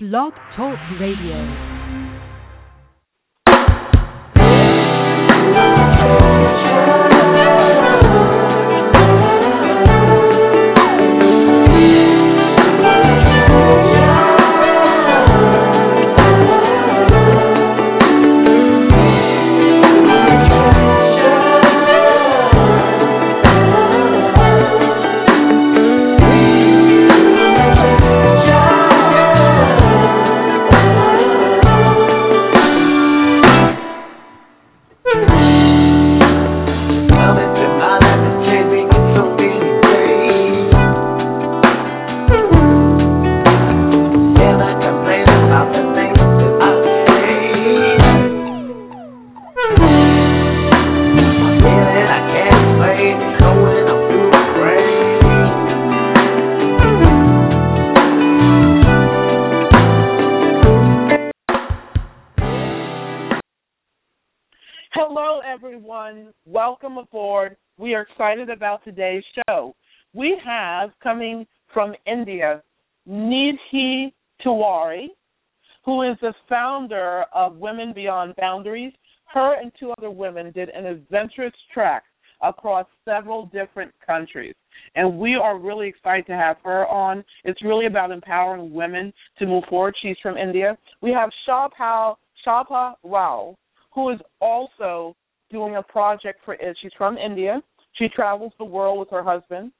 Blog Talk Radio. Excited about today's show. We have coming from India, Nidhi Tiwari, who is the founder of Women Beyond Boundaries. Her and two other women did an adventurous trek across several different countries. And we are really excited to have her on. It's really about empowering women to move forward. She's from India. We have Shobha, Shobha Rao, who is also doing a project for it. She's from India. She travels the world with her husband.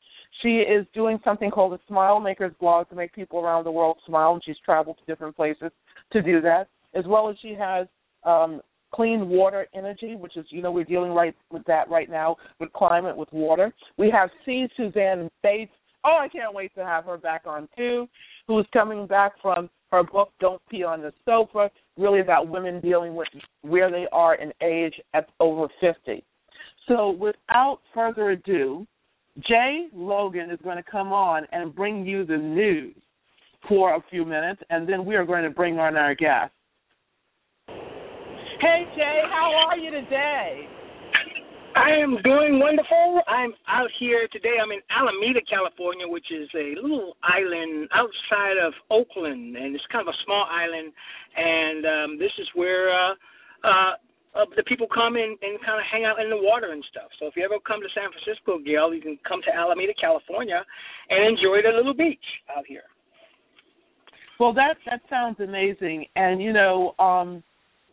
She is doing something called the SmileMakers blog to make people around the world smile, and she's traveled to different places to do that. As well as she has um, clean water energy, which is you know we're dealing right with that right now with climate with water. We have C. Suzanne Bates. Oh, I can't wait to have her back on too, who is coming back from her book Don't Pee on the Sofa, really about women dealing with where they are in age at over 50. So without further ado, Jay Logan is going to come on and bring you the news for a few minutes, and then we are going to bring on our guest. Hey, Jay, how are you today? I am doing wonderful. I'm out here today. I'm in Alameda, California, which is a little island outside of Oakland, and it's kind of a small island. And um, this is where uh, uh, uh, the people come in and kind of hang out in the water and stuff. So if you ever come to San Francisco, Gail, you can come to Alameda, California, and enjoy the little beach out here. Well, that that sounds amazing, and you know, um,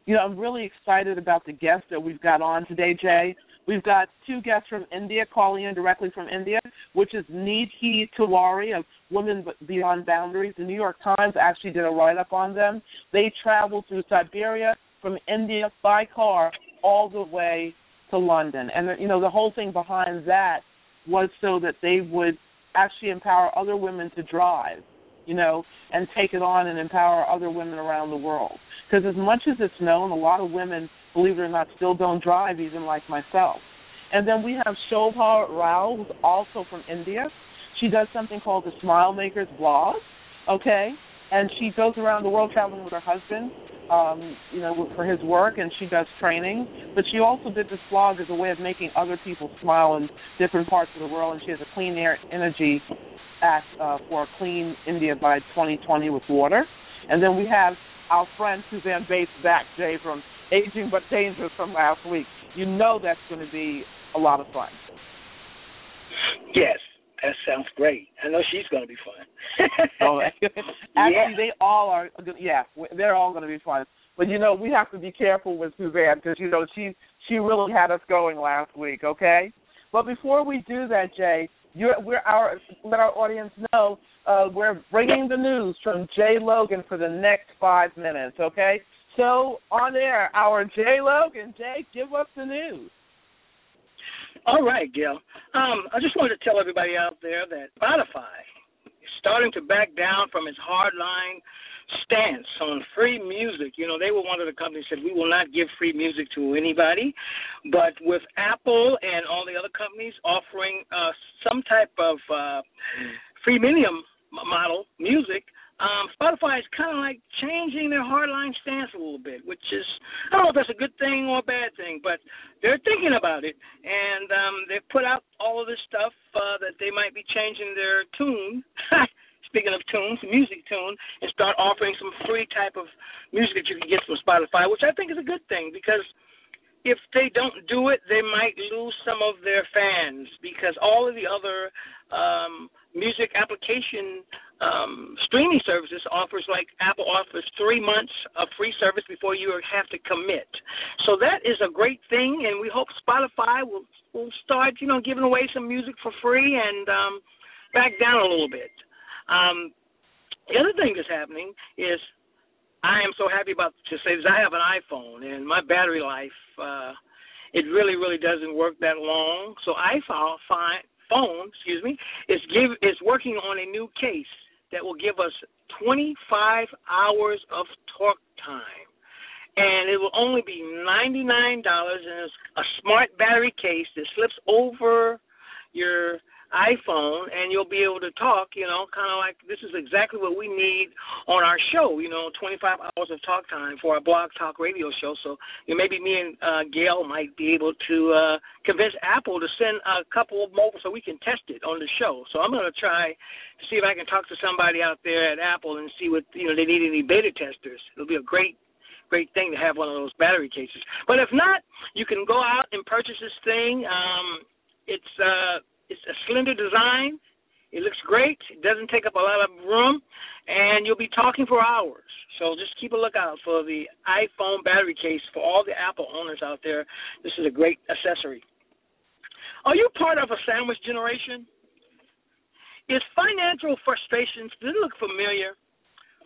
you know, I'm really excited about the guests that we've got on today, Jay. We've got two guests from India calling in directly from India, which is Nidhi Tiwari of Women Beyond Boundaries. The New York Times actually did a write up on them. They traveled through Siberia from India by car all the way to London. And you know, the whole thing behind that was so that they would actually empower other women to drive, you know, and take it on and empower other women around the world. Because as much as it's known, a lot of women believe it or not, still don't drive, even like myself. And then we have Shobha Rao, who's also from India. She does something called the SmileMakers blog, okay? And she goes around the world traveling with her husband, um, you know, for his work, and she does training. But she also did this blog as a way of making other people smile in different parts of the world, and she has a clean air energy act uh, for clean India by 2020 with water. And then we have our friend Suzanne Bates back, Jay, from Aging But Dangerous from last week. You know that's going to be a lot of fun. Yes, that sounds great. I know she's going to be fun. oh, actually, yeah. they all are. Yeah, they're all going to be fun. But you know, we have to be careful with Suzanne because you know she she really had us going last week. Okay, but before we do that, Jay, you're, we're our let our audience know uh, we're bringing the news from Jay Logan for the next five minutes. Okay, so on air, our Jay Logan. Jay, give us the news. All right, Gail. Um, I just wanted to tell everybody out there that Spotify is starting to back down from its hardline stance on free music. You know, they were one of the companies that said we will not give free music to anybody. But with Apple and all the other companies offering uh, some type of uh, freemium model music, um, Spotify is kind of like changing their hardline stance a little bit, which is I don't know if that's a good thing or a bad thing, but they're thinking about it, and um, they've put out all of this stuff uh, that they might be changing their tune. speaking of tunes, music tune, and start offering some free type of music that you can get from Spotify, which I think is a good thing because if they don't do it, they might lose some of their fans because all of the other um, music application um, streaming services offers like Apple offers three months of free service before you have to commit. So that is a great thing, and we hope Spotify will will start, you know, giving away some music for free and um, back down a little bit. Um, the other thing that's happening is I am so happy about to say this. I have an iPhone, and my battery life uh, it really really doesn't work that long. So iPhone phone, excuse me, is give is working on a new case that will give us 25 hours of talk time, and it will only be $99, and it's a smart battery case that slips over your iPhone and you'll be able to talk, you know, kind of like this is exactly what we need on our show, you know, 25 hours of talk time for our blog talk radio show. So you know, maybe me and uh, Gail might be able to uh, convince Apple to send a couple of mobile so we can test it on the show. So I'm going to try to see if I can talk to somebody out there at Apple and see what, you know, they need any beta testers. It'll be a great great thing to have one of those battery cases. But if not, you can go out and purchase this thing. Um, it's uh, it's a slender design. It looks great. It doesn't take up a lot of room, and you'll be talking for hours. So just keep a lookout for the iPhone battery case for all the Apple owners out there. This is a great accessory. Are you part of a sandwich generation? Is financial frustrations, does it look familiar?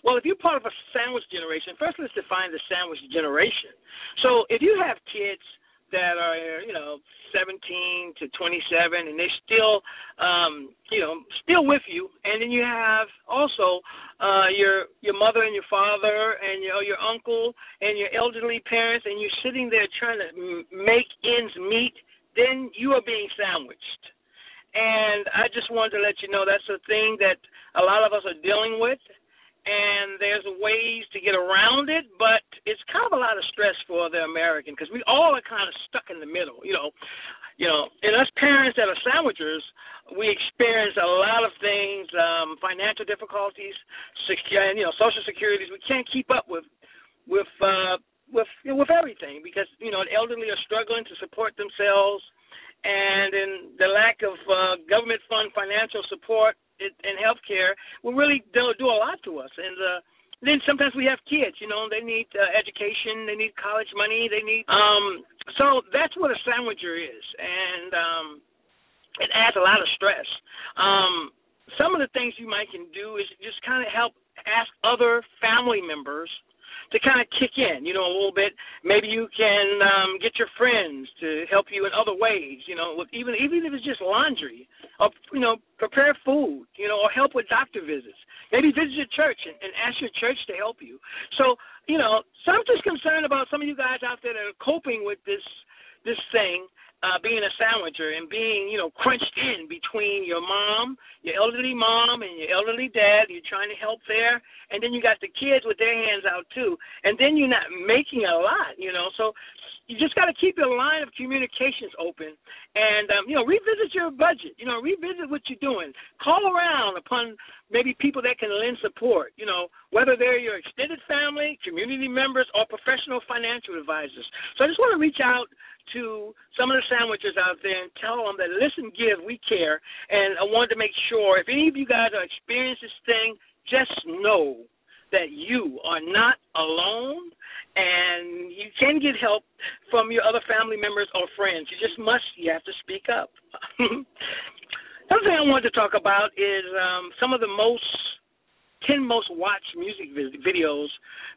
Well, if you're part of a sandwich generation, first let's define the sandwich generation. So if you have kids that are you know 17 to 27 and they're still um you know still with you. And then you have also uh your your mother and your father and you know your uncle and your elderly parents and you're sitting there trying to m- make ends meet then you are being sandwiched. And i just wanted to let you know that's a thing that a lot of us are dealing with and there's ways to get around it, but it's kind of a lot of stress for the American because we all are kind of stuck in the middle, you know. You know, and us parents that are sandwichers, we experience a lot of things, um, financial difficulties, secure, you know, social securities. We can't keep up with with uh, with with everything because you know the elderly are struggling to support themselves, and in the lack of uh, government fund financial support in healthcare will really do, do a lot to us. And uh, then sometimes we have kids, you know, they need uh, education, they need college money, they need. Um, so that's what a sandwicher is, and um, it adds a lot of stress. Um, some of the things you might can do is just kind of help ask other family members to kind of kick in, you know, a little bit. Maybe you can um, get your friends to help you in other ways, you know, with even even if it's just laundry, or you know, prepare food, you know, or help with doctor visits. Maybe visit your church and, and ask your church to help you. So, you know, so I'm just concerned about some of you guys out there that are coping with this this thing uh, being a sandwicher and being, you know, crunched in between your mom, your elderly mom, and your elderly dad. You're trying to help there, and then you got the kids with their hands out too, and then you're not making a lot, you know. So you just got to keep your line of communications open, and um, you know, revisit your budget. You know, revisit what you're doing. Call around upon maybe people that can lend support. You know, whether they're your extended family, community members, or professional financial advisors. So I just want to reach out to some of the sandwiches out there and tell them that listen, give, we care. And I wanted to make sure if any of you guys are experiencing this thing, just know that you are not alone and you can get help from your other family members or friends. You just must, you have to speak up. Another thing I wanted to talk about is um, some of the most 10 most watched music videos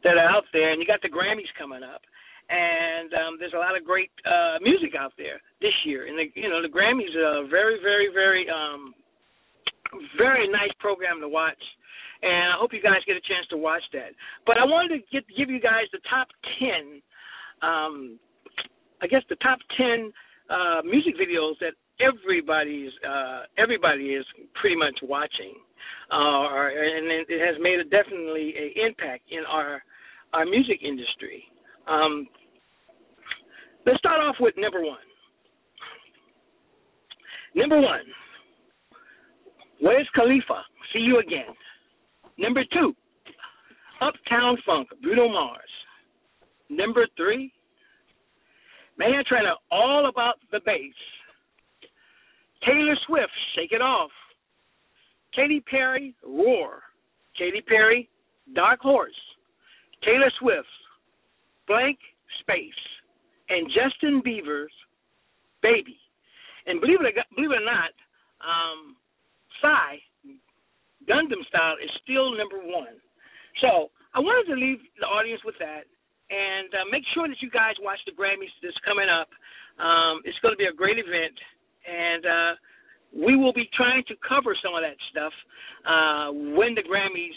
that are out there, and you got the Grammys coming up and um, there's a lot of great uh, music out there this year. And the, you know, the Grammys are a very, very, very, um, very nice program to watch. And I hope you guys get a chance to watch that. But I wanted to get, give you guys the top ten, um, I guess the top ten uh, music videos that everybody's uh, everybody is pretty much watching, uh, and it has made a definitely an impact in our our music industry. Um, let's start off with number one. Number one, Wiz Khalifa? See you again. Number two, Uptown Funk, Bruno Mars. Number three, Meghan Trainor, All About the Bass. Taylor Swift, Shake It Off. Katy Perry, Roar. Katy Perry, Dark Horse. Taylor Swift, Blank Space. And Justin Bieber's Baby. And believe it, believe it or not, um, Psy, Gangnam Style, is still number one. So I wanted to leave the audience with that. And uh, make sure that you guys watch the Grammys that's coming up. Um, it's going to be a great event. And uh, we will be trying to cover some of that stuff uh, when the Grammys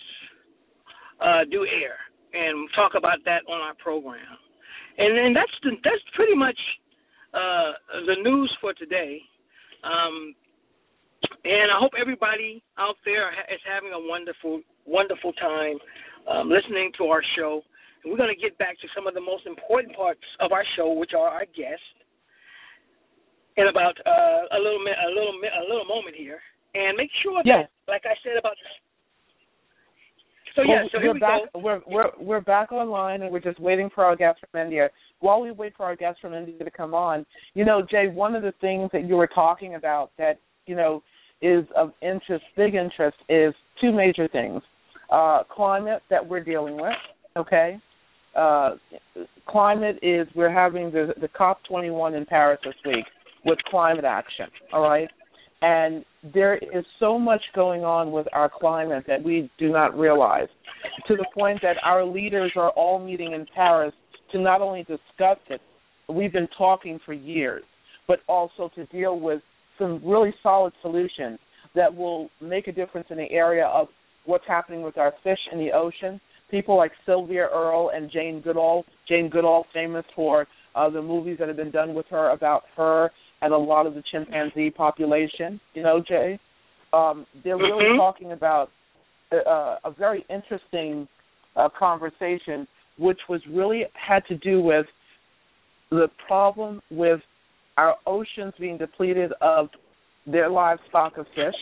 uh, do air, and talk about that on our program. And then that's the, that's pretty much uh, the news for today. Um, and I hope everybody out there is having a wonderful, wonderful time um, listening to our show. And we're going to get back to some of the most important parts of our show, which are our guests in about uh, a little a little a little moment here, and make sure yes. that, like I said about. So well, yeah, so we're we back. Go. We're we're we're back online, and we're just waiting for our guest from India. While we wait for our guest from India to come on, you know, Jay, one of the things that you were talking about that you know is of interest, big interest, is two major things: uh, climate that we're dealing with. Okay, uh, climate is we're having the the COP 21 in Paris this week with climate action, all right? And there is so much going on with our climate that we do not realize, to the point that our leaders are all meeting in Paris to not only discuss it, we've been talking for years, but also to deal with some really solid solutions that will make a difference in the area of what's happening with our fish in the ocean. People like Sylvia Earle and Jane Goodall, Jane Goodall famous for uh, the movies that have been done with her about her and a lot of the chimpanzee population. You know, Jay, um, they're really mm-hmm. talking about uh, a very interesting uh, conversation, which was really had to do with the problem with our oceans being depleted of their livestock of fish,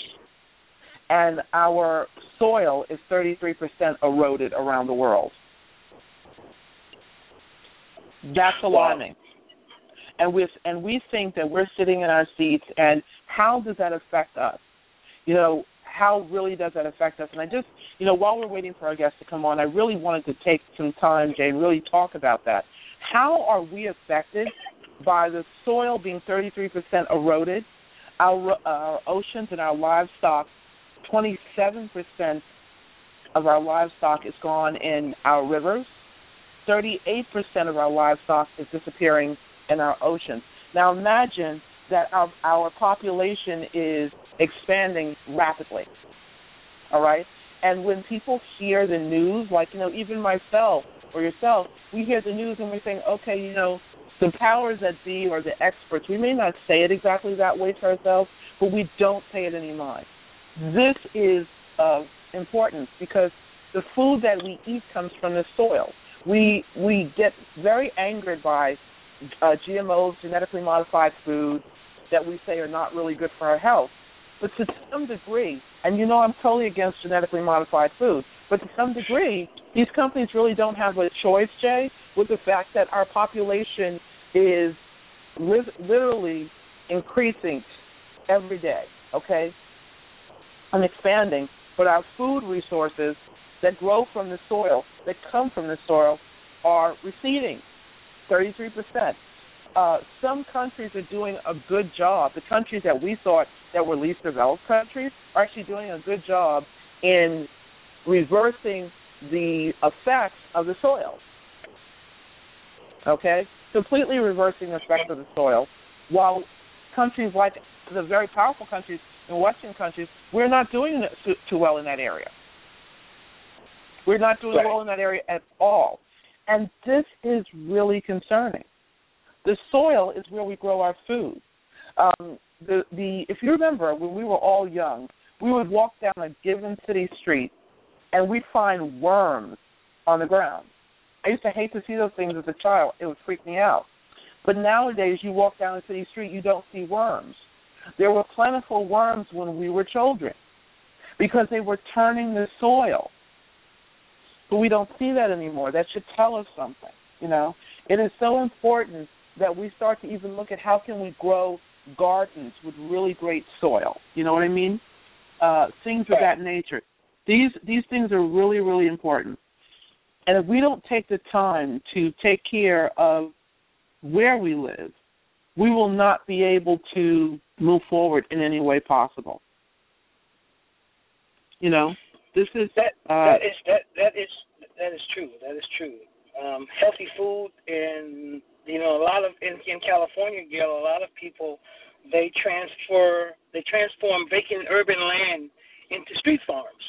and our soil is 33% eroded around the world. That's alarming and we and we think that we're sitting in our seats and how does that affect us? You know how really does that affect us? And i just you know while we're waiting for our guests to come on i really wanted to take some time jay and really talk about that. How are we affected by the soil being 33% eroded our, uh, our oceans and our livestock 27% of our livestock is gone in our rivers 38% of our livestock is disappearing in our oceans. Now imagine that our, our population is expanding rapidly. All right? And when people hear the news, like, you know, even myself or yourself, we hear the news and we think, okay, you know, the powers that be or the experts, we may not say it exactly that way to ourselves, but we don't pay it any mind. This is of importance because the food that we eat comes from the soil. We we get very angered by uh, GMOs, genetically modified foods that we say are not really good for our health. But to some degree, and you know I'm totally against genetically modified foods, but to some degree, these companies really don't have a choice, Jay, with the fact that our population is li- literally increasing every day, okay? And expanding, but our food resources that grow from the soil, that come from the soil, are receding 33%. Uh, some countries are doing a good job. The countries that we thought that were least developed countries are actually doing a good job in reversing the effects of the soil. Okay? Completely reversing the effects of the soil. While countries like the very powerful countries in Western countries, we're not doing too, too well in that area. We're not doing right. well in that area at all. And this is really concerning. The soil is where we grow our food. Um, the the if you remember when we were all young, we would walk down a given city street and we'd find worms on the ground. I used to hate to see those things as a child. It would freak me out. But nowadays, you walk down a city street, you don't see worms. There were plentiful worms when we were children because they were turning the soil. But we don't see that anymore. That should tell us something. You know, it is so important that we start to even look at how can we grow gardens with really great soil. You know what I mean? Uh, things of that nature. These these things are really really important. And if we don't take the time to take care of where we live, we will not be able to move forward in any way possible. You know, this is that uh, that is that that is that is true. That is true. Um, healthy food and you know a lot of in, in California, Gail, a lot of people they transfer they transform vacant urban land into street farms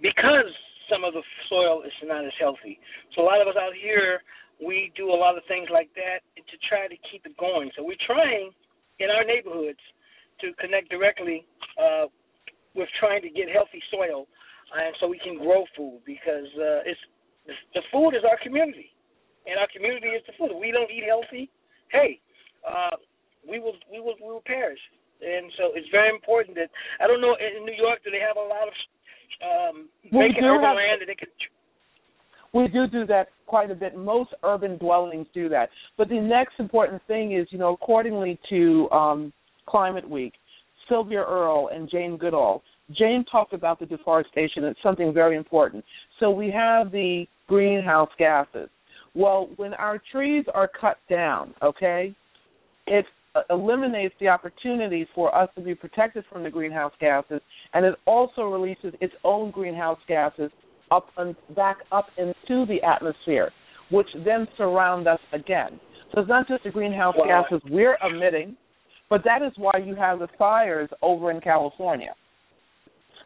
because some of the soil is not as healthy. So a lot of us out here we do a lot of things like that to try to keep it going. So we're trying in our neighborhoods to connect directly uh, with trying to get healthy soil, and so we can grow food because uh, it's the food is our community, and our community is the food. If we don't eat healthy, hey, uh, we will we will we will perish. And so it's very important that I don't know in New York do they have a lot of um, vacant urban have, land that they could. We do do that quite a bit. Most urban dwellings do that. But the next important thing is, you know, accordingly to um, Climate Week, Sylvia Earle and Jane Goodall. Jane talked about the deforestation. It's something very important. So we have the greenhouse gases. Well, when our trees are cut down, okay, it eliminates the opportunity for us to be protected from the greenhouse gases, and it also releases its own greenhouse gases up and back up into the atmosphere, which then surround us again. So it's not just the greenhouse wow. gases we're emitting, but that is why you have the fires over in California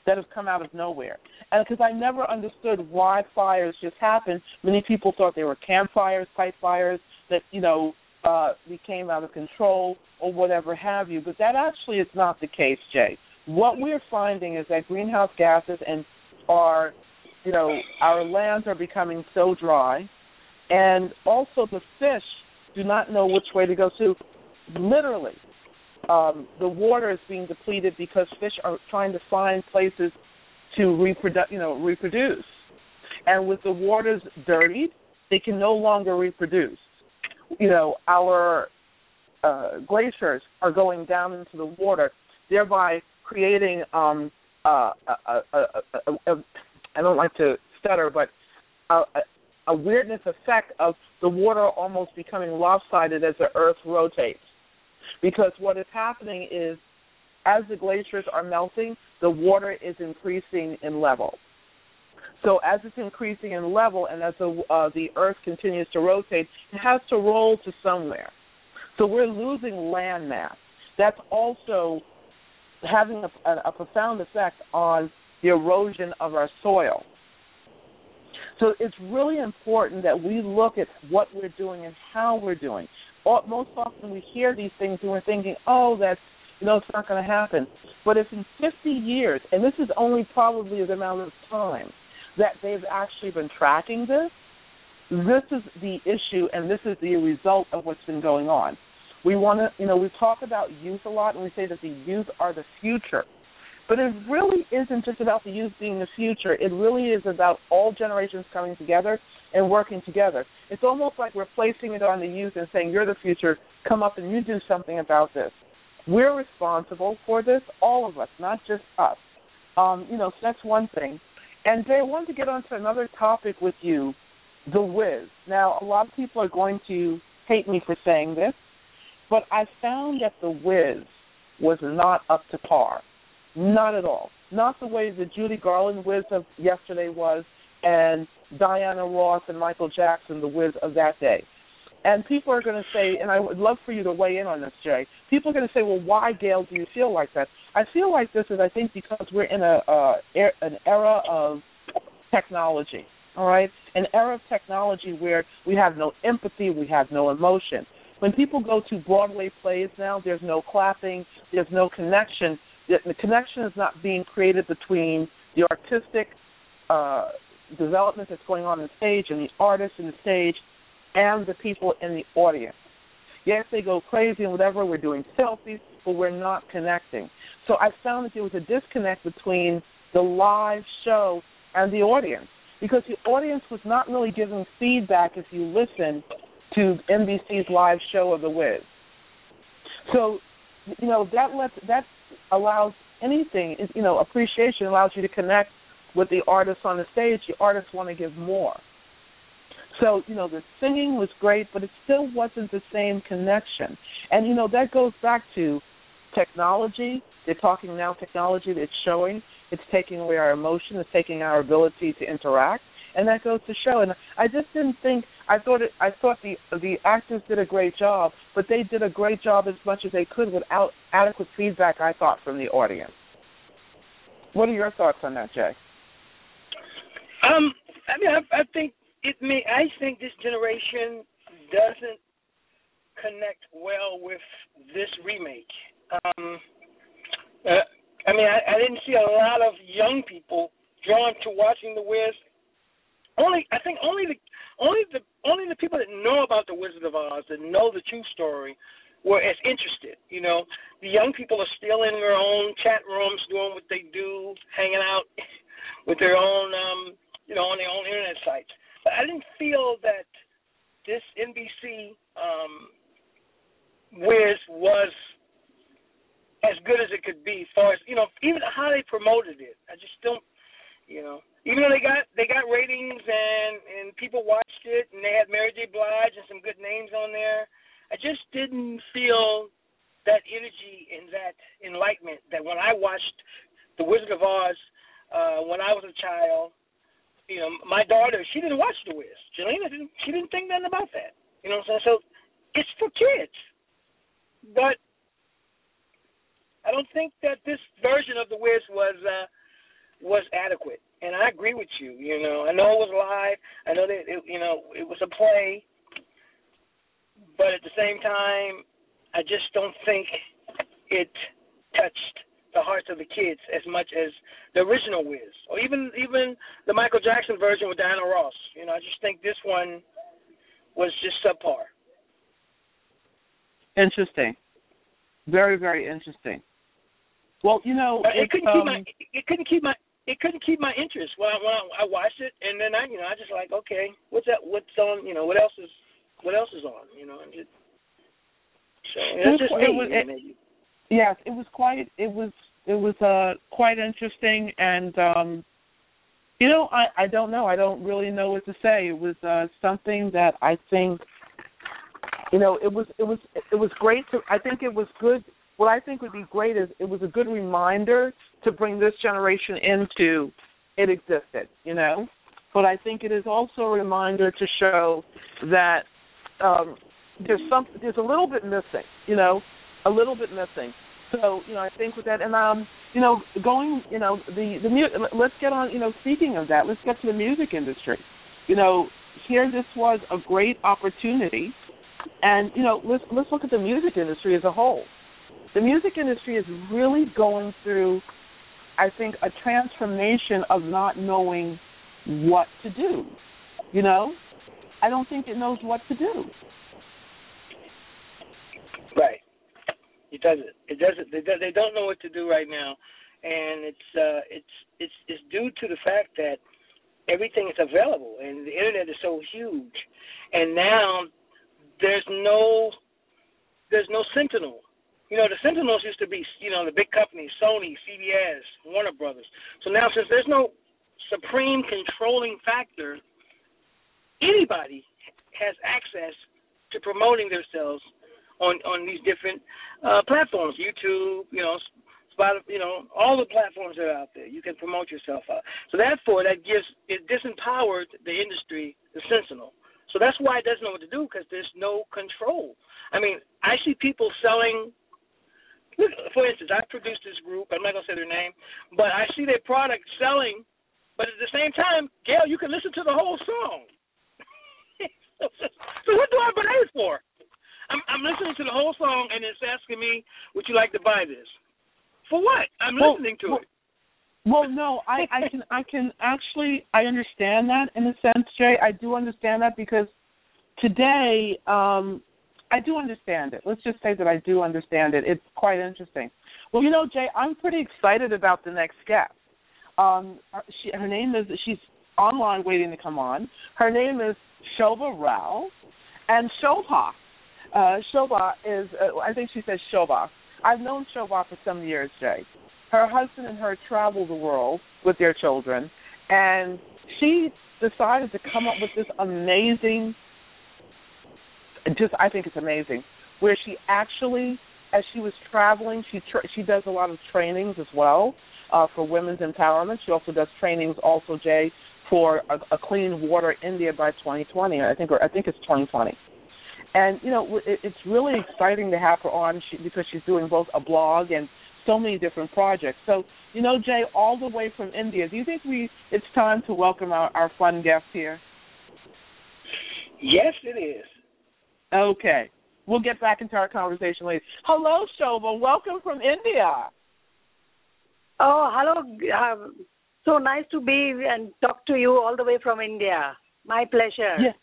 that have come out of nowhere. And because I never understood why fires just happened, many people thought they were campfires, pipe fires that you know uh, became out of control or whatever have you. But that actually is not the case, Jay. What we're finding is that greenhouse gases and are, you know, our lands are becoming so dry, and also the fish do not know which way to go. to. literally, um, the water is being depleted because fish are trying to find places to reproduce, you know, reproduce. And with the waters dirtied, they can no longer reproduce. You know, our uh, glaciers are going down into the water, thereby creating um, uh, a, a, a, a, I don't like to stutter, but a, a weirdness effect of the water almost becoming lopsided as the Earth rotates. Because what is happening is, as the glaciers are melting, the water is increasing in level. So as it's increasing in level, and as the uh, the Earth continues to rotate, it has to roll to somewhere. So we're losing land mass. That's also having a, a, a profound effect on the erosion of our soil. So it's really important that we look at what we're doing and how we're doing. Most often we hear these things and we're thinking, oh, that's, you know, it's not going to happen. But if in 50 years, and this is only probably the amount of time that they've actually been tracking this, this is the issue and this is the result of what's been going on. We want to, you know, we talk about youth a lot and we say that the youth are the future. But it really isn't just about the youth being the future. It really is about all generations coming together and working together. It's almost like we're placing it on the youth and saying, You're the future, come up and you do something about this. We're responsible for this, all of us, not just us. Um, you know, so that's one thing. And Jay, I wanted to get on to another topic with you, the Wiz. Now, a lot of people are going to hate me for saying this, but I found that the Wiz was not up to par. Not at all. Not the way the Judy Garland Wiz of yesterday was, and Diana Ross and Michael Jackson, the Wiz of that day. And people are going to say, and I would love for you to weigh in on this, Jay. People are going to say, well, why, Gail, do you feel like that? I feel like this is, I think, because we're in a uh, an era of technology. All right, an era of technology where we have no empathy, we have no emotion. When people go to Broadway plays now, there's no clapping, there's no connection. The, the connection is not being created between the artistic uh, development that's going on in stage and the artists in the stage and the people in the audience. Yes, they go crazy and whatever. We're doing selfies, but we're not connecting. So I found that there was a disconnect between the live show and the audience because the audience was not really giving feedback if you listen to NBC's live show of The Wiz. So, you know, that lets that allows anything, you know, appreciation allows you to connect with the artists on the stage. The artists want to give more. So, you know, the singing was great, but it still wasn't the same connection. And, you know, that goes back to technology. They're talking now technology that's showing. It's taking away our emotion, it's taking our ability to interact. And that goes to show. And I just didn't think I thought it I thought the the actors did a great job, but they did a great job as much as they could without adequate feedback I thought from the audience. What are your thoughts on that, Jay? Um, I mean, I, I think it may. I think this generation doesn't connect well with this remake. Um, uh, I mean, I, I didn't see a lot of young people drawn to watching The Wiz. Only, I think, only the only the only the people that know about the Wizard of Oz, that know the true story, were as interested. You know, the young people are still in their own chat rooms doing what they do, hanging out with their own, um, you know, on their own internet sites. But I didn't feel that this NBC um, Wiz was as good as it could be. As far as you know, even how they promoted it, I just don't. You know, even though they got they got ratings and and people watched it and they had Mary J. Blige and some good names on there, I just didn't feel that energy and that enlightenment that when I watched The Wizard of Oz uh, when I was a child you know, my daughter, she didn't watch The Wiz. Jelena didn't. She didn't think nothing about that. You know what I'm saying? So it's for kids, but I don't think that this version of The Wiz was uh, was adequate. And I agree with you. You know, I know it was live. I know that it, you know it was a play, but at the same time, I just don't think it touched the hearts of the kids as much as the original Wiz, or even even the Michael Jackson version with Diana Ross. You know, I just think this one was just subpar. Interesting, very very interesting. Well, you know, it couldn't um, keep my it couldn't keep my it couldn't keep my interest when I, when I watched it, and then I you know I just like okay, what's that? What's on? You know, what else is what else is on? You know, and just, so it's just me. It was, it, Yes, it was quite. It was. It was uh quite interesting, and um you know, I I don't know. I don't really know what to say. It was uh something that I think, you know, it was it was it was great to. I think it was good. What I think would be great is it was a good reminder to bring this generation into it existed. You know, but I think it is also a reminder to show that um there's some there's a little bit missing. You know, a little bit missing. So you know, I think with that, and um, you know, going, you know, the the mu- let's get on. You know, speaking of that, let's get to the music industry. You know, here this was a great opportunity, and you know, let's let's look at the music industry as a whole. The music industry is really going through, I think, a transformation of not knowing what to do. You know, I don't think it knows what to do. Right. It doesn't. It doesn't. They, they don't know what to do right now, and it's uh, it's it's it's due to the fact that everything is available and the internet is so huge, and now there's no there's no sentinel. You know, the sentinels used to be you know the big companies, Sony, CBS, Warner Brothers. So now since there's no supreme controlling factor, anybody has access to promoting themselves on on these different uh, platforms, YouTube, you know, Spotify, you know, all the platforms that are out there. You can promote yourself out. So therefore, that gives it disempowered the industry, the sentinel. So that's why it doesn't know what to do because there's no control. I mean, I see people selling. For instance, I produced this group. I'm not gonna say their name, but I see their product selling. But at the same time, Gail, you can listen to the whole song. so what do I buy for? I'm, I'm listening to the whole song, and it's asking me, "Would you like to buy this?" For what? I'm well, listening to well, it. Well, no, I, I can I can actually I understand that in a sense, Jay. I do understand that because today um I do understand it. Let's just say that I do understand it. It's quite interesting. Well, you know, Jay, I'm pretty excited about the next guest. Um, she, her name is she's online waiting to come on. Her name is Shobha Rao, and Shobha, uh, Shobha is uh, I think she says Shoba. I've known Shoba for some years, Jay. Her husband and her travel the world with their children, and she decided to come up with this amazing. Just I think it's amazing, where she actually, as she was traveling, she tra- she does a lot of trainings as well uh, for women's empowerment. She also does trainings, also Jay, for a, a clean water India by 2020. I think, or I think it's 2020. And you know, it, it's really exciting to have her on she, because she's doing both a blog and so many different projects. So, you know, Jay, all the way from India, do you think we it's time to welcome our, our fun guest here? Yes, it is. Okay. We'll get back into our conversation later. Hello, Shobha. Welcome from India. Oh, hello. Uh, so nice to be and talk to you all the way from India. My pleasure. Yes.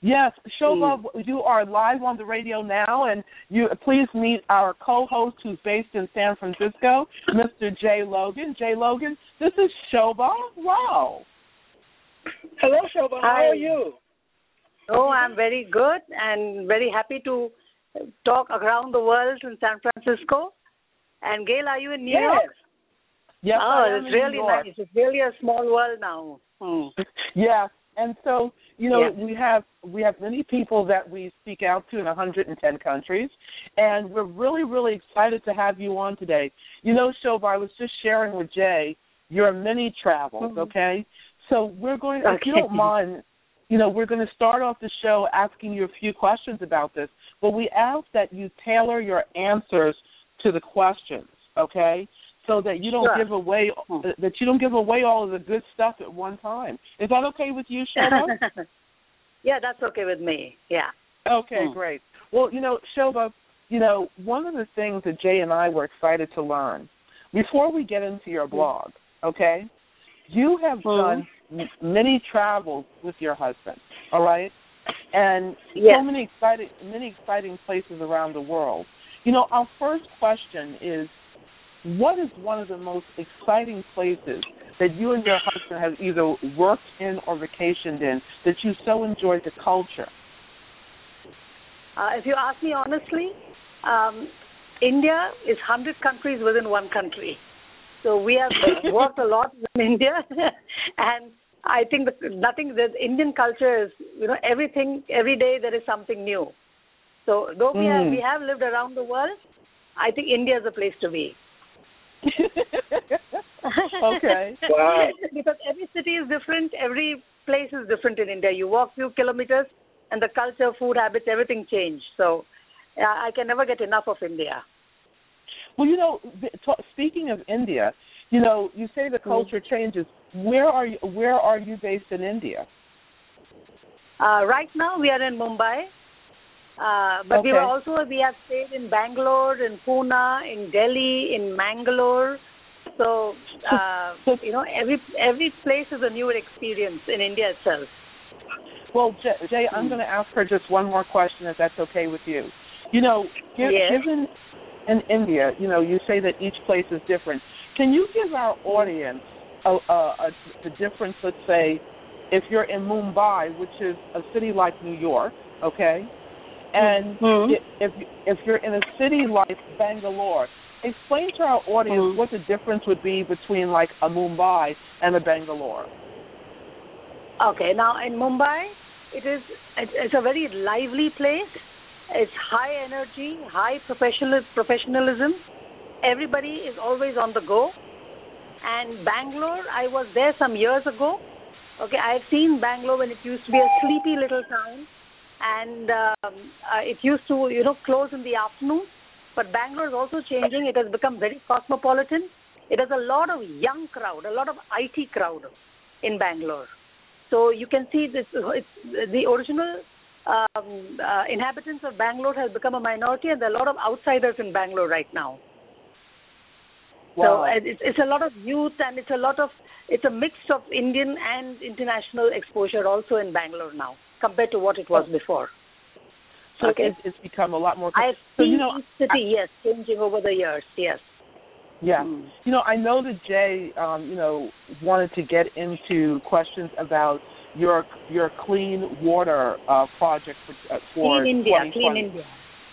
Yes, Shobha, mm. you are live on the radio now, and you please meet our co-host who's based in San Francisco, Mr. Jay Logan. Jay Logan, this is Shobha. Wow. Hello, Shobha. How Hi. are you? Oh, I'm very good and very happy to talk around the world in San Francisco. And Gail, are you in New yes. York? Yes, oh, it's really nice. It's really a small world now. Hmm. yes, and so you know yeah. we have we have many people that we speak out to in 110 countries, and we're really really excited to have you on today. You know, Shobha, I was just sharing with Jay your many travels. Mm-hmm. Okay, so we're going. Okay. If you don't mind, you know, we're going to start off the show asking you a few questions about this, but we ask that you tailor your answers to the questions. Okay, so that you don't sure. give away that you don't give away all of the good stuff at one time. Is that okay with you, Shobha? yeah, that's okay with me. Yeah. Okay, hmm. great. Well, you know, Shobha, you know, one of the things that Jay and I were excited to learn before we get into your blog, okay? You have hmm. done many travels with your husband, all right? And yes. so many exciting many exciting places around the world. You know, our first question is what is one of the most exciting places that you and your husband have either worked in or vacationed in that you so enjoyed the culture? Uh, if you ask me honestly, um, India is 100 countries within one country. So we have worked a lot in India, and I think that nothing. The Indian culture is, you know, everything. Every day there is something new. So though we Mm. have we have lived around the world, I think India is a place to be. okay. Wow. because every city is different, every place is different in India. You walk few kilometers, and the culture, food habits, everything change. So, uh, I can never get enough of India. Well, you know, t- speaking of India, you know, you say the culture changes. Where are you? Where are you based in India? Uh, right now, we are in Mumbai, uh, but we Okay. were also we have stayed in Bangalore, in Pune, in Delhi, in Mangalore. So, uh, you know, every every place is a new experience in India itself. Well, Jay, Jay I'm going to ask her just one more question, if that's okay with you. You know, Yes. given in India, you know, you say that each place is different. Can you give our audience a, a, a, the difference? Let's say, if you're in Mumbai, which is a city like New York, okay, and Mhm. if if you're in a city like Bangalore, explain to our audience Mhm. what the difference would be between like a Mumbai and a Bangalore. Okay, now in Mumbai, it is it's, it's a very lively place. It's high energy, high professional professionalism. Everybody is always on the go. And Bangalore, I was there some years ago. Okay, I've seen Bangalore when it used to be a sleepy little town, and um, uh, it used to you know close in the afternoon. But Bangalore is also changing. It has become very cosmopolitan. It has a lot of young crowd, a lot of IT crowd in Bangalore. So you can see this. It's, the original um, uh, inhabitants of Bangalore has become a minority, and there are a lot of outsiders in Bangalore right now. Wow. So it's, it's a lot of youth, and it's a lot of it's a mix of Indian and international exposure also in Bangalore now, compared to what it was before. So Okay. it's, it's become a lot more. I've so seen you know, each city, yes, changing over the years. Yes. Yeah. Mm. You know, I know that Jay, um, you know, wanted to get into questions about your your clean water uh, project for, uh, for Clean India, Clean India.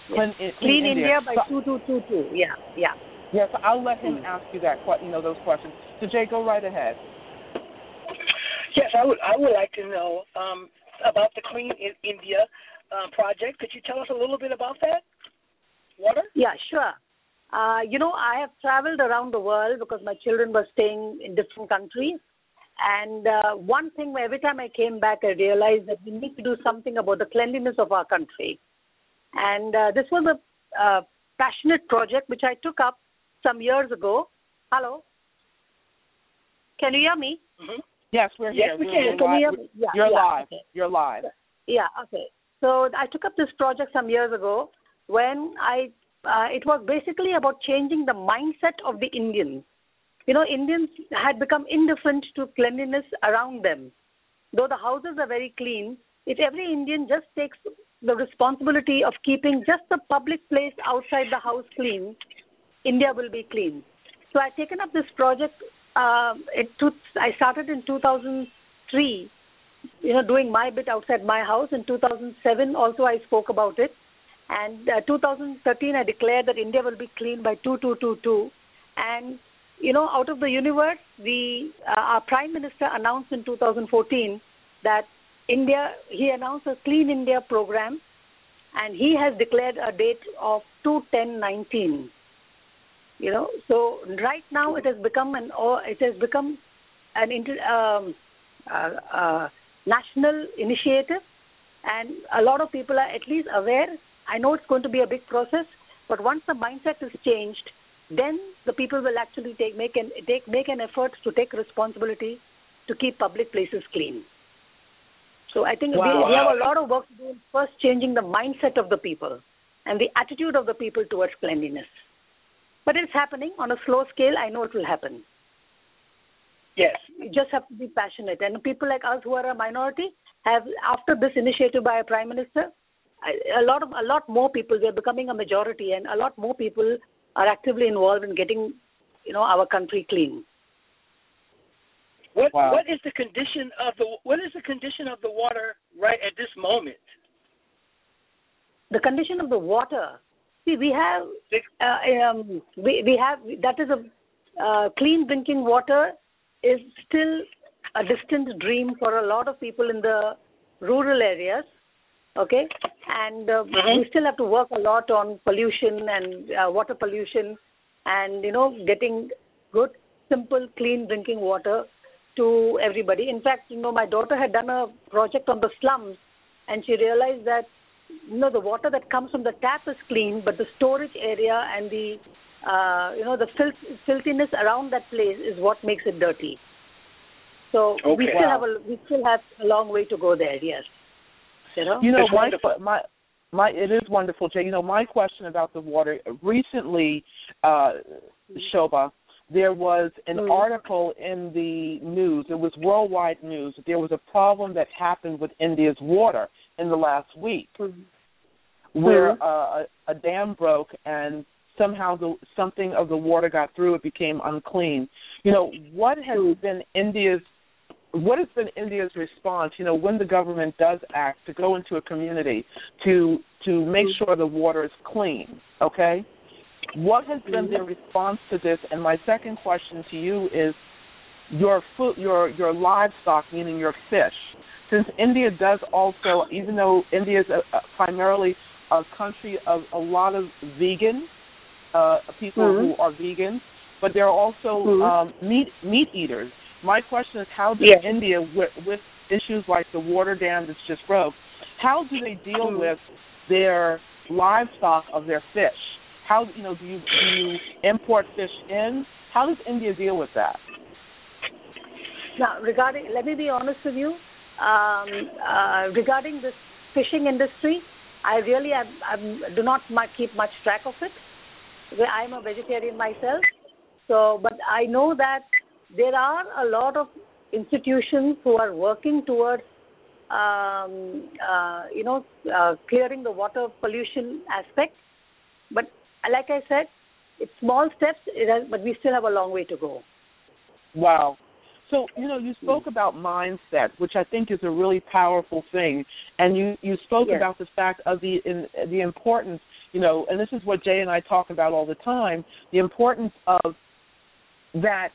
Clean, Clean, Clean India, by So- 2222. Yeah, yeah. Yes, I'll let him Mm. ask you that. que- You know those questions. So Jay, go right ahead. Yes, I would. I would like to know um, about the Clean in India uh, project. Could you tell us a little bit about that? Water. Yeah, sure. Uh, you know, I have traveled around the world because my children were staying in different countries. And uh, one thing, every time I came back, I realized that we need to do something about the cleanliness of our country. And uh, this was a uh, passionate project which I took up some years ago. Hello? Can you hear me? Mm-hmm. Yes, we're Yes, here. we We're- can. Can live. me? Yeah, You're yeah, live. okay. You're live. Yeah, okay. So I took up this project some years ago when I uh, it was basically about changing the mindset of the Indians. You know, Indians had become indifferent to cleanliness around them. Though the houses are very clean, if every Indian just takes the responsibility of keeping just the public place outside the house clean, India will be clean. So I've taken up this project. Uh, it I started in 2003 you know, doing my bit outside my house. In 2007, also I spoke about it. And uh, 2013, I declared that India will be clean by 2222. And you know, out of the universe, the uh, our Prime Minister announced in 2014 that India. He announced a Clean India program, and he has declared a date of 21019. You know, so right now it has become an or it has become an inter, um, uh, uh, national initiative, and a lot of people are at least aware. I know it's going to be a big process, but once the mindset is changed, then the people will actually take make an take make an effort to take responsibility to keep public places clean. So I think we, we have a lot of work to do in first changing the mindset of the people and the attitude of the people towards cleanliness. But it's happening on a slow scale. I know it will happen. Yes. You just have to be passionate. And people like us who are a minority have, after this initiative by a prime minister, a a lot of a lot more people. We are becoming a majority, and a lot more people are actively involved in getting, you know, our country clean. What Wow. What is the condition of the What is the condition of the water right at this moment? The condition of the water. See, we have uh, um, we we have that is a uh, clean drinking water is still a distant dream for a lot of people in the rural areas. Okay, and uh, Mhm. we still have to work a lot on pollution and uh, water pollution, and you know getting good, simple, clean drinking water to everybody. In fact, you know my daughter had done a project on the slums, and she realized that you know the water that comes from the tap is clean, but the storage area and the uh, you know the filth, filthiness around that place is what makes it dirty. So we still Wow. have a we still have a long way to go there. Yes, you know. You know, It's my wonderful. my my it is wonderful, Jay. You know, my question about the water recently, uh, Shobha, there was an Mhm. article in the news. It was worldwide news. There was a problem that happened with India's water in the last week, where Mhm. uh, a, a dam broke and somehow the something of the water got through. It became unclean. You know, what has Mhm. been India's what has been India's response, you know, when the government does act to go into a community to to make Mhm. sure the water is clean, okay? What has been their response to this? And my second question to you is your food your your livestock, meaning your fish. Since India does also, even though India is a, a primarily a country of a lot of vegan uh, people Mhm. who are vegan, but there are also Mhm. um, meat meat eaters. My question is, how does Yes. India, with, with issues like the water dam that's just broke, how do they deal Mhm. with their livestock of their fish? How you know do you do you import fish in? How does India deal with that? Now, regarding, let me be honest with you. Um, uh, regarding this fishing industry, I really am, I'm, do not much, keep much track of it. I'm a vegetarian myself, so but I know that there are a lot of institutions who are working towards, um, uh, you know, uh, clearing the water pollution aspect. But like I said, it's small steps, it has, but we still have a long way to go. Wow. So you know, you spoke about mindset, which I think is a really powerful thing, and you you spoke Yes. about the fact of the in, the importance, you know, and this is what Jay and I talk about all the time, the importance of that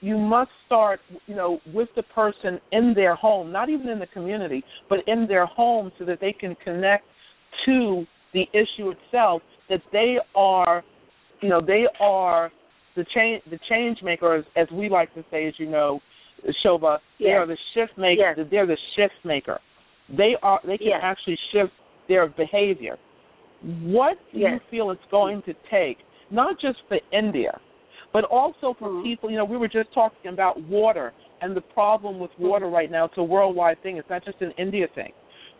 you must start, you know, with the person in their home, not even in the community, but in their home, so that they can connect to the issue itself. That they are, you know, they are the change the change makers, as we like to say, as you know, Shobha. they are the shift maker. Yes. They're the shift maker. They are. They can Yes. actually shift their behavior. What do you feel it's going to take, not just for India, but also for Mhm. people? You know, we were just talking about water and the problem with water right now. It's a worldwide thing. It's not just an India thing.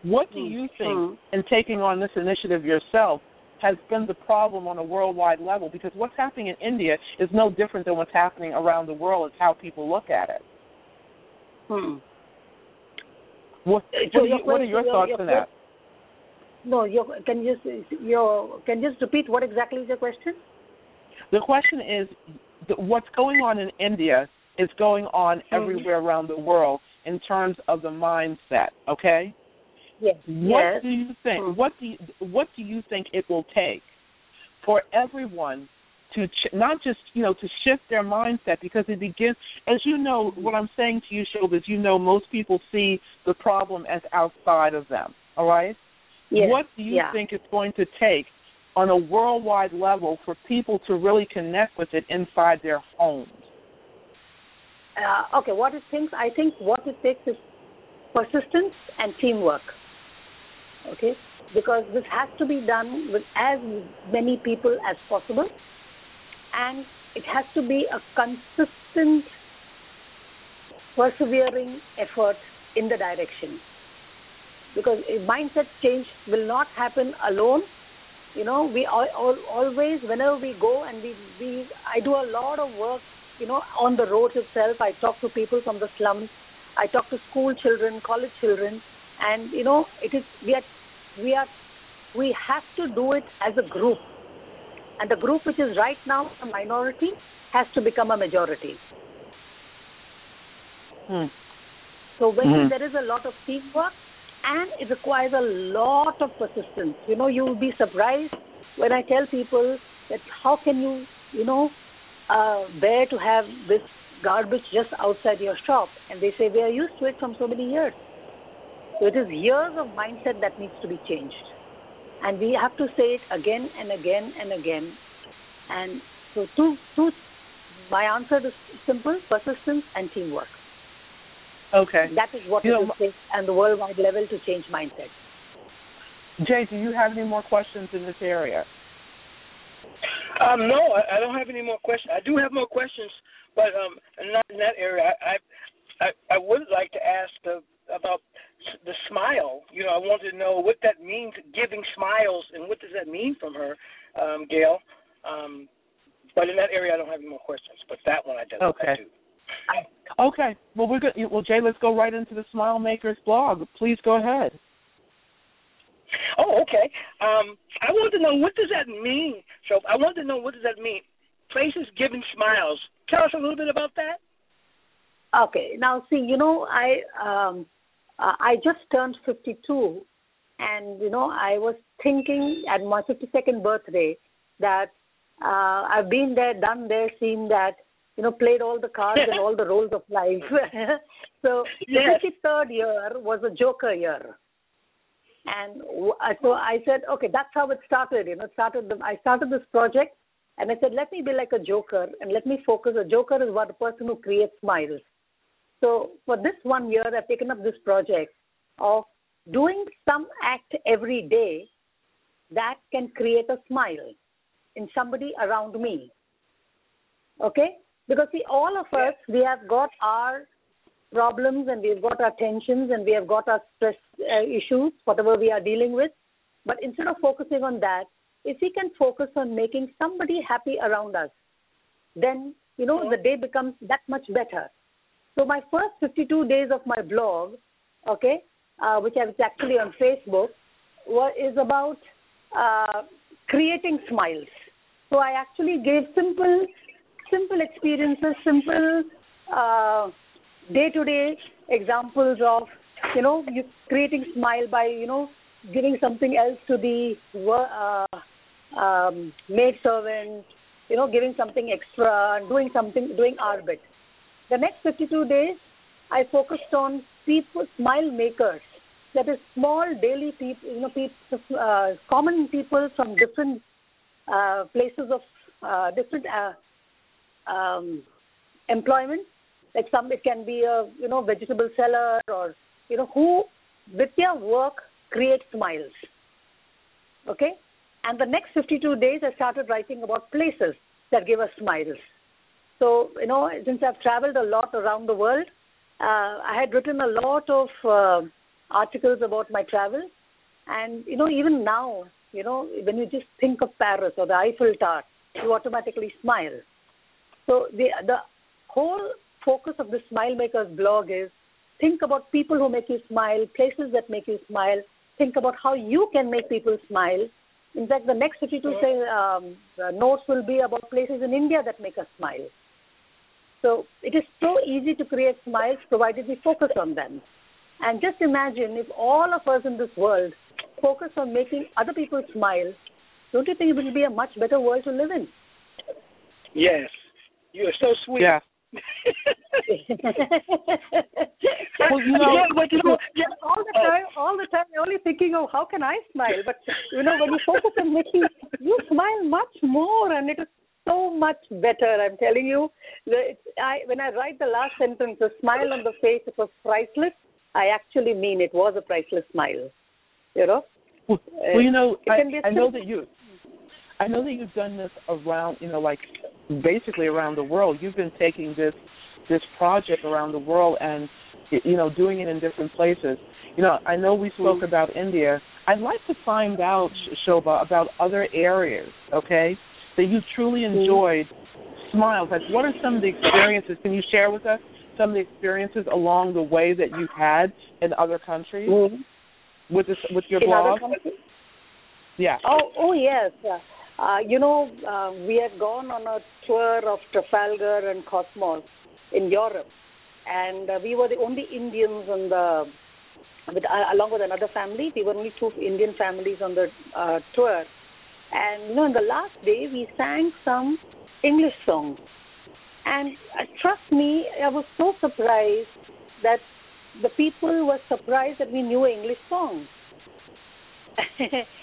What do you think Mhm. in taking on this initiative yourself has been the problem on a worldwide level? Because what's happening in India is no different than what's happening around the world. It's how people look at it. Hmm. What, Uh, what, so are, you, your what are your your- thoughts your on that? No, you can you just your can you just repeat what exactly is your question? The question is, what's going on in India is going on Mhm. everywhere around the world in terms of the mindset. Okay. Yes. What yes. do you think? Mhm. What do you, what do you think it will take for everyone to ch- not just you know to shift their mindset because it begins as you know what I'm saying to you, Shob, is you know most people see the problem as outside of them. All right. Yes. What do you yeah. think it's going to take on a worldwide level for people to really connect with it inside their homes? Uh, okay, what it thinks, I think what it takes is persistence and teamwork. Okay, because this has to be done with as many people as possible, and it has to be a consistent, persevering effort in the direction. Because mindset change will not happen alone. You know, we all, all, always, whenever we go and we, we, I do a lot of work you know, on the road itself. I talk to people from the slums. I talk to school children, college children, and you know, it is we are we are we have to do it as a group, and the group which is right now a minority has to become a majority. Hmm. So when Mhm. there is a lot of teamwork and it requires a lot of persistence. You know, you will be surprised when I tell people that how can you, you know, uh, bear to have this garbage just outside your shop? And they say we are used to it from so many years. So it is years of mindset that needs to be changed. And we have to say it again and again and again. And so two, two, my answer is simple, persistence and teamwork. Okay. That is what You it know, will take on the worldwide level to change mindset. Jay, do you have any more questions in this area? Um, no, I, I don't have any more questions. I do have more questions, but um, not in that area. I I, I would like to ask the, about the smile. You know, I wanted to know what that means, giving smiles, and what does that mean from her, um, Gail. Um, but in that area, I don't have any more questions. But that one I do. Okay. I do. Okay. Well, we're good. Well, Jay, let's go right into the SmileMakers blog. Please go ahead. Oh, okay. Um, I want to know what does that mean. So I want to know what does that mean. Places giving smiles. Tell us a little bit about that. Okay. Now, see, you know, I um, uh, I just turned 52, and you know, I was thinking at my 52nd birthday that uh, I've been there, done there, seen that, you know, played all the cards and all the roles of life. so Yes. the 53rd year was a Joker year. And uh, so I said, okay, that's how it started. You know, started. The, I started this project, and I said, let me be like a joker, and let me focus. A joker is what a person who creates smiles. So for this one year, I've taken up this project of doing some act every day that can create a smile in somebody around me. Okay? Because see, all of us, we have got our problems and we've got our tensions and we have got our stress uh, issues, whatever we are dealing with. But instead of focusing on that, if we can focus on making somebody happy around us, then, you know, the day becomes that much better. So my first 52 days of my blog, okay, uh, which is actually on Facebook, wa- is about uh, creating smiles. So I actually gave simple, simple experiences, simple day to day examples of, you know, you creating smile by, you know, giving something else to the uh, um, maid servant, you know, giving something extra doing something, doing our bit. The next 52 days, I focused on people, smile makers. That is small daily people, you know, people, uh, common people from different uh, places of uh, different uh, um, employment. Like some, it can be a you know vegetable seller or you know who with their work create smiles. Okay, and the next 52 days, I started writing about places that give us smiles. So, you know, since I've traveled a lot around the world, uh, I had written a lot of uh, articles about my travels. And, you know, even now, you know, when you just think of Paris or the Eiffel Tower, you automatically smile. So the the whole focus of the SmileMakers blog is think about people who make you smile, places that make you smile. Think about how you can make people smile. In fact, the next 52 say, um, notes will be about places in India that make us smile. So it is so easy to create smiles provided we focus on them. And just imagine if all of us in this world focus on making other people smile, don't you think it will be a much better world to live in? Yes. You are so sweet. Yeah. well, you know, yeah, but you know, yeah, all the time, all the time, you're only thinking of how can I smile. But you know, when you focus on making, you smile much more, and it is so much better. I'm telling you, I when I write the last sentence, the smile on the face, it was priceless. I actually mean it was a priceless smile. You know. Well, well you know, I, I know that you, I know that you've done this around, you know, like basically around the world. You've been taking this this project around the world and you know doing it in different places. You know, I know we spoke mm-hmm. about India. I'd like to find out, Shobha, about other areas. Okay, that you truly mm-hmm. enjoyed. Smiles. Like, what are some of the experiences? Can you share with us some of the experiences along the way that you've had in other countries mm-hmm. with this with your in blog? Yeah. Oh, oh yes. Uh, you know, uh, we had gone on a tour of Trafalgar and Cosmos in Europe, and uh, we were the only Indians on the, with, uh, along with another family. We were only two Indian families on the uh, tour, and you know, in the last day we sang some English songs, and uh, trust me, I was so surprised that the people were surprised that we knew English songs.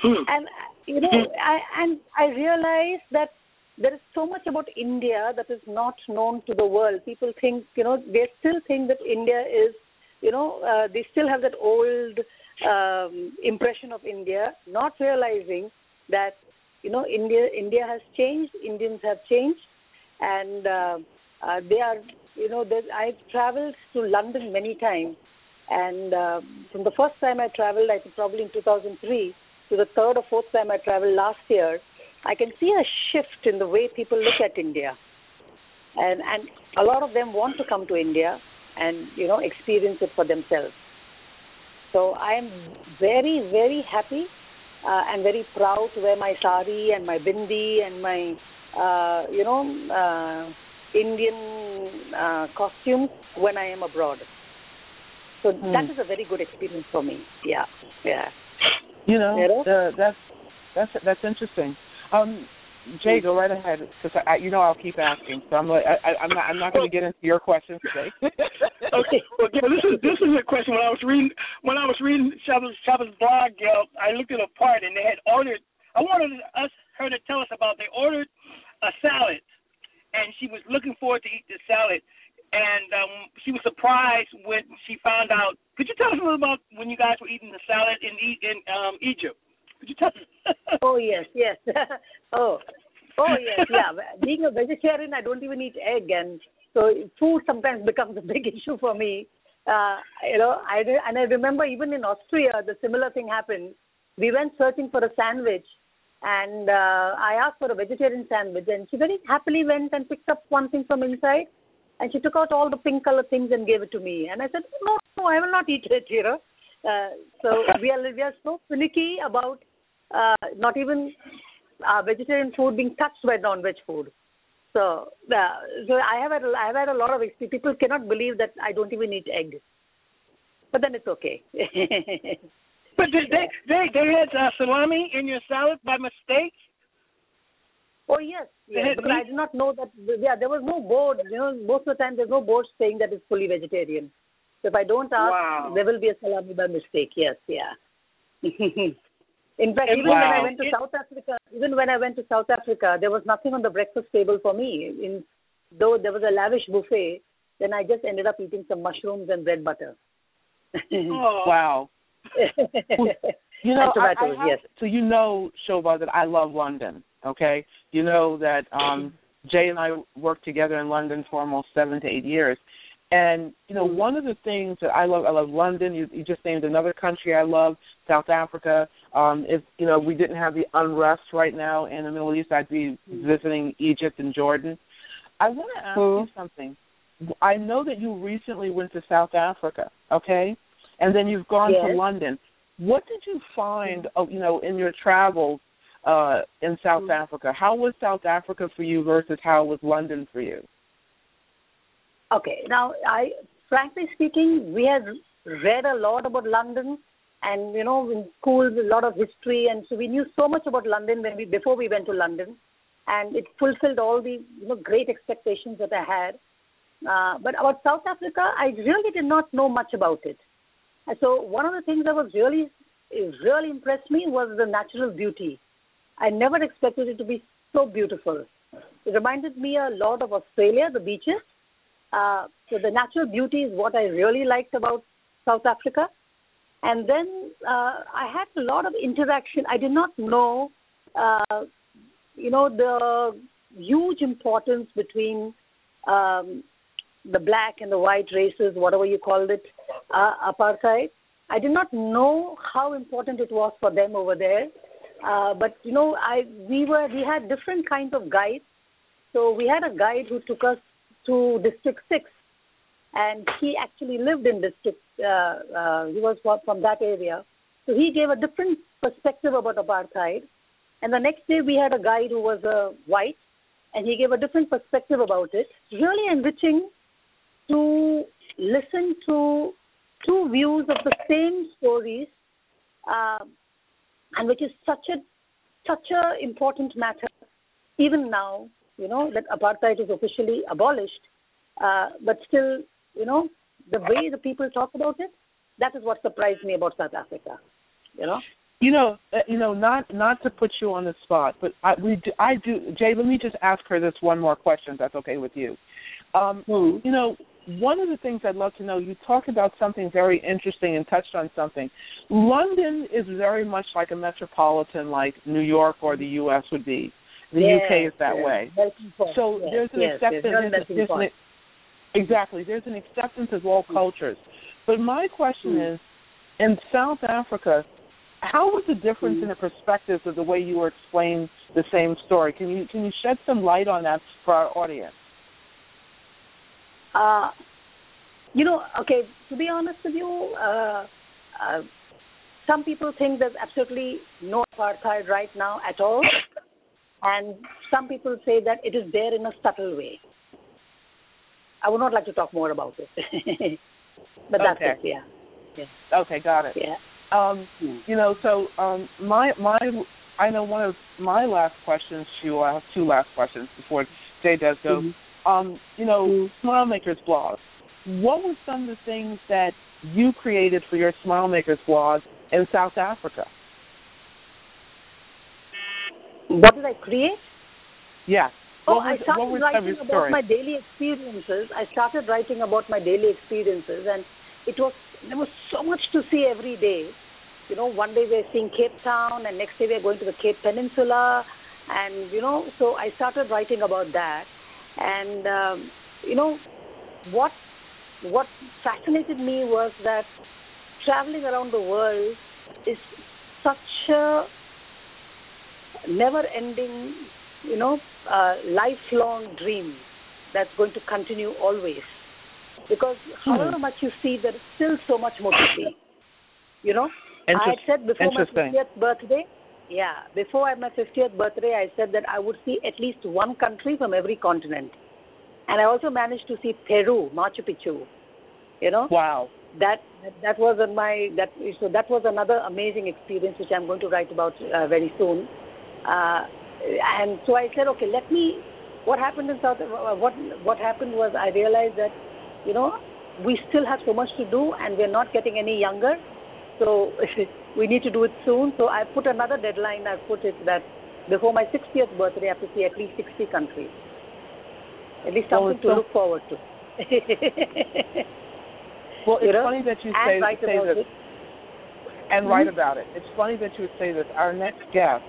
Hmm. and you know, I, and I realized that there is so much about India that is not known to the world. People think, you know, they still think that India is, you know, uh, they still have that old um, impression of India, not realizing that, you know, India India has changed, Indians have changed, and uh, uh, they are, you know, I've traveled to London many times, and uh, from the first time I traveled, I think probably in 2003 to the third or fourth time I traveled last year, I can see a shift in the way people look at India. And and a lot of them want to come to India and you know experience it for themselves. So I am very very happy uh, and very proud to wear my sari and my bindi and my uh, you know uh, Indian uh, costumes when I am abroad. So hmm. that is a very good experience for me. Yeah, yeah. You know, uh, that's that's that's interesting. Um, Jay, go right ahead because I, you know I'll keep asking. So I'm like, I, I'm not I'm not going to get into your questions today. okay, well, this is this is a question. When I was reading when I was reading Shobha's blog, Gail, I looked at a part and they had ordered. I wanted us her to tell us about. They ordered a salad, and she was looking forward to eat the salad and um, she was surprised when she found out. Could you tell us a little about when you guys were eating the salad in in um, Egypt? You oh yes, yes. oh, oh yes, yeah. Being a vegetarian, I don't even eat egg, and so food sometimes becomes a big issue for me. Uh, you know, I and I remember even in Austria, the similar thing happened. We went searching for a sandwich, and uh, I asked for a vegetarian sandwich, and she very happily went and picked up one thing from inside and she took out all the pink color things and gave it to me. And I said, no, no, I will not eat it, you know. Uh, so we are we are so finicky about uh, not even uh, vegetarian food being touched by non-veg food. So, uh, so I have had I have had a lot of experience. People cannot believe that I don't even eat egg, but then it's okay. but did they they they had uh, salami in your salad by mistake? Oh yes, yes. But I did not know that. Yeah, there was no board. You know, most of the time there's no board saying that it's fully vegetarian. So if I don't ask, wow. there will be a salami by mistake. Yes, yeah. In fact, even wow. when I went to South Africa, even when I went to South Africa, there was nothing on the breakfast table for me. In though there was a lavish buffet, then I just ended up eating some mushrooms and bread butter. oh. Wow. you know, tomatoes, I, I have, yes. so you know, Shobha, that I love London. Okay, you know that um Jay and I worked together in London for almost seven to eight years, and you know, one of the things that I love, I love London. You, you just named another country I love, South Africa. Um, if you know we didn't have the unrest right now in the Middle East, I'd be visiting Egypt and Jordan. I want to ask you something. I know that you recently went to South Africa, okay, and then you've gone to London. What did you find, uh, you know, in your travels uh, in South Africa? How was South Africa for you versus how was London for you? Okay. Now, I frankly speaking, we had read a lot about London, and you know, in schools, a lot of history, and so we knew so much about London when we before we went to London, and it fulfilled all the you know great expectations that I had. Uh, but about South Africa, I really did not know much about it. And so one of the things that was really really impressed me was the natural beauty. I never expected it to be so beautiful. It reminded me a lot of Australia, the beaches. Uh, so the natural beauty is what I really liked about South Africa. And then uh, I had a lot of interaction. I did not know, uh, you know, the huge importance between um, the black and the white races, whatever you called it, uh, apartheid. I did not know how important it was for them over there. Uh, but you know, I we were we had different kinds of guides. So we had a guide who took us to District Six, and he actually lived in District. Uh, uh, he was from, that area, so he gave a different perspective about apartheid. And the next day we had a guide who was a white, and he gave a different perspective about it. Really enriching to listen to two views of the same stories, uh, and which is such a such a important matter even now. You know that apartheid is officially abolished, uh, but still, you know, the way the people talk about it, that is what surprised me about South Africa. You know. You know, uh, you know, not not to put you on the spot, but I we do, I do. Jay, let me just ask her this one more question. If that's okay with you. Um, Hmm. You know, one of the things I'd love to know. You talked about something very interesting and touched on something. London is very much like a metropolitan, like New York or the U.S. would be. The Yes, UK is that yes. way. So Yes, there's an acceptance. There's, there's an, exactly. There's an acceptance of all cultures. But my question Mm. is, in South Africa, how was the difference Mm. in the perspectives of the way you were explaining the same story? Can you can you shed some light on that for our audience? Uh, you know, okay, to be honest with you, uh, uh, some people think there's absolutely no apartheid right now at all. And some people say that it is there in a subtle way. I would not like to talk more about it. but that's Okay. it, yeah. Okay, got it. Yeah. Um, Hmm. you know, so um, my my I know one of my last questions to you. I have two last questions before Jay does go. Mhm. Um, you know, Mhm. SmileMakers blog. What were some of the things that you created for your SmileMakers blog in South Africa? What did I create? Yes. Oh, was- I started what were some of writing about my daily experiences. I started writing about my daily experiences, and it was there was so much to see every day. You know, one day we're seeing Cape Town, and next day we're going to the Cape Peninsula, and you know, so I started writing about that, and um, you know, what what fascinated me was that traveling around the world is such a never-ending, you know, uh, lifelong dream that's going to continue always. Because however much you see, there is still so much more to see. You know, I had said before my 50th birthday, Yeah, before my 50th birthday, I said that I would see at least one country from every continent, and I also managed to see Peru, Machu Picchu. You know. Wow. That that was on my that so that was another amazing experience which I'm going to write about uh, very soon. Uh, and so I said, okay, let me. What happened in South? Uh, what what happened was I realized that, you know, we still have so much to do, and we're not getting any younger. So we need to do it soon. So I put another deadline. I put it that before my 60th birthday, I have to see at least 60 countries. At least something well, to look forward to. well, it's you know? funny that you and say, write say about this it. and write about it. It's funny that you would say this. Our next guest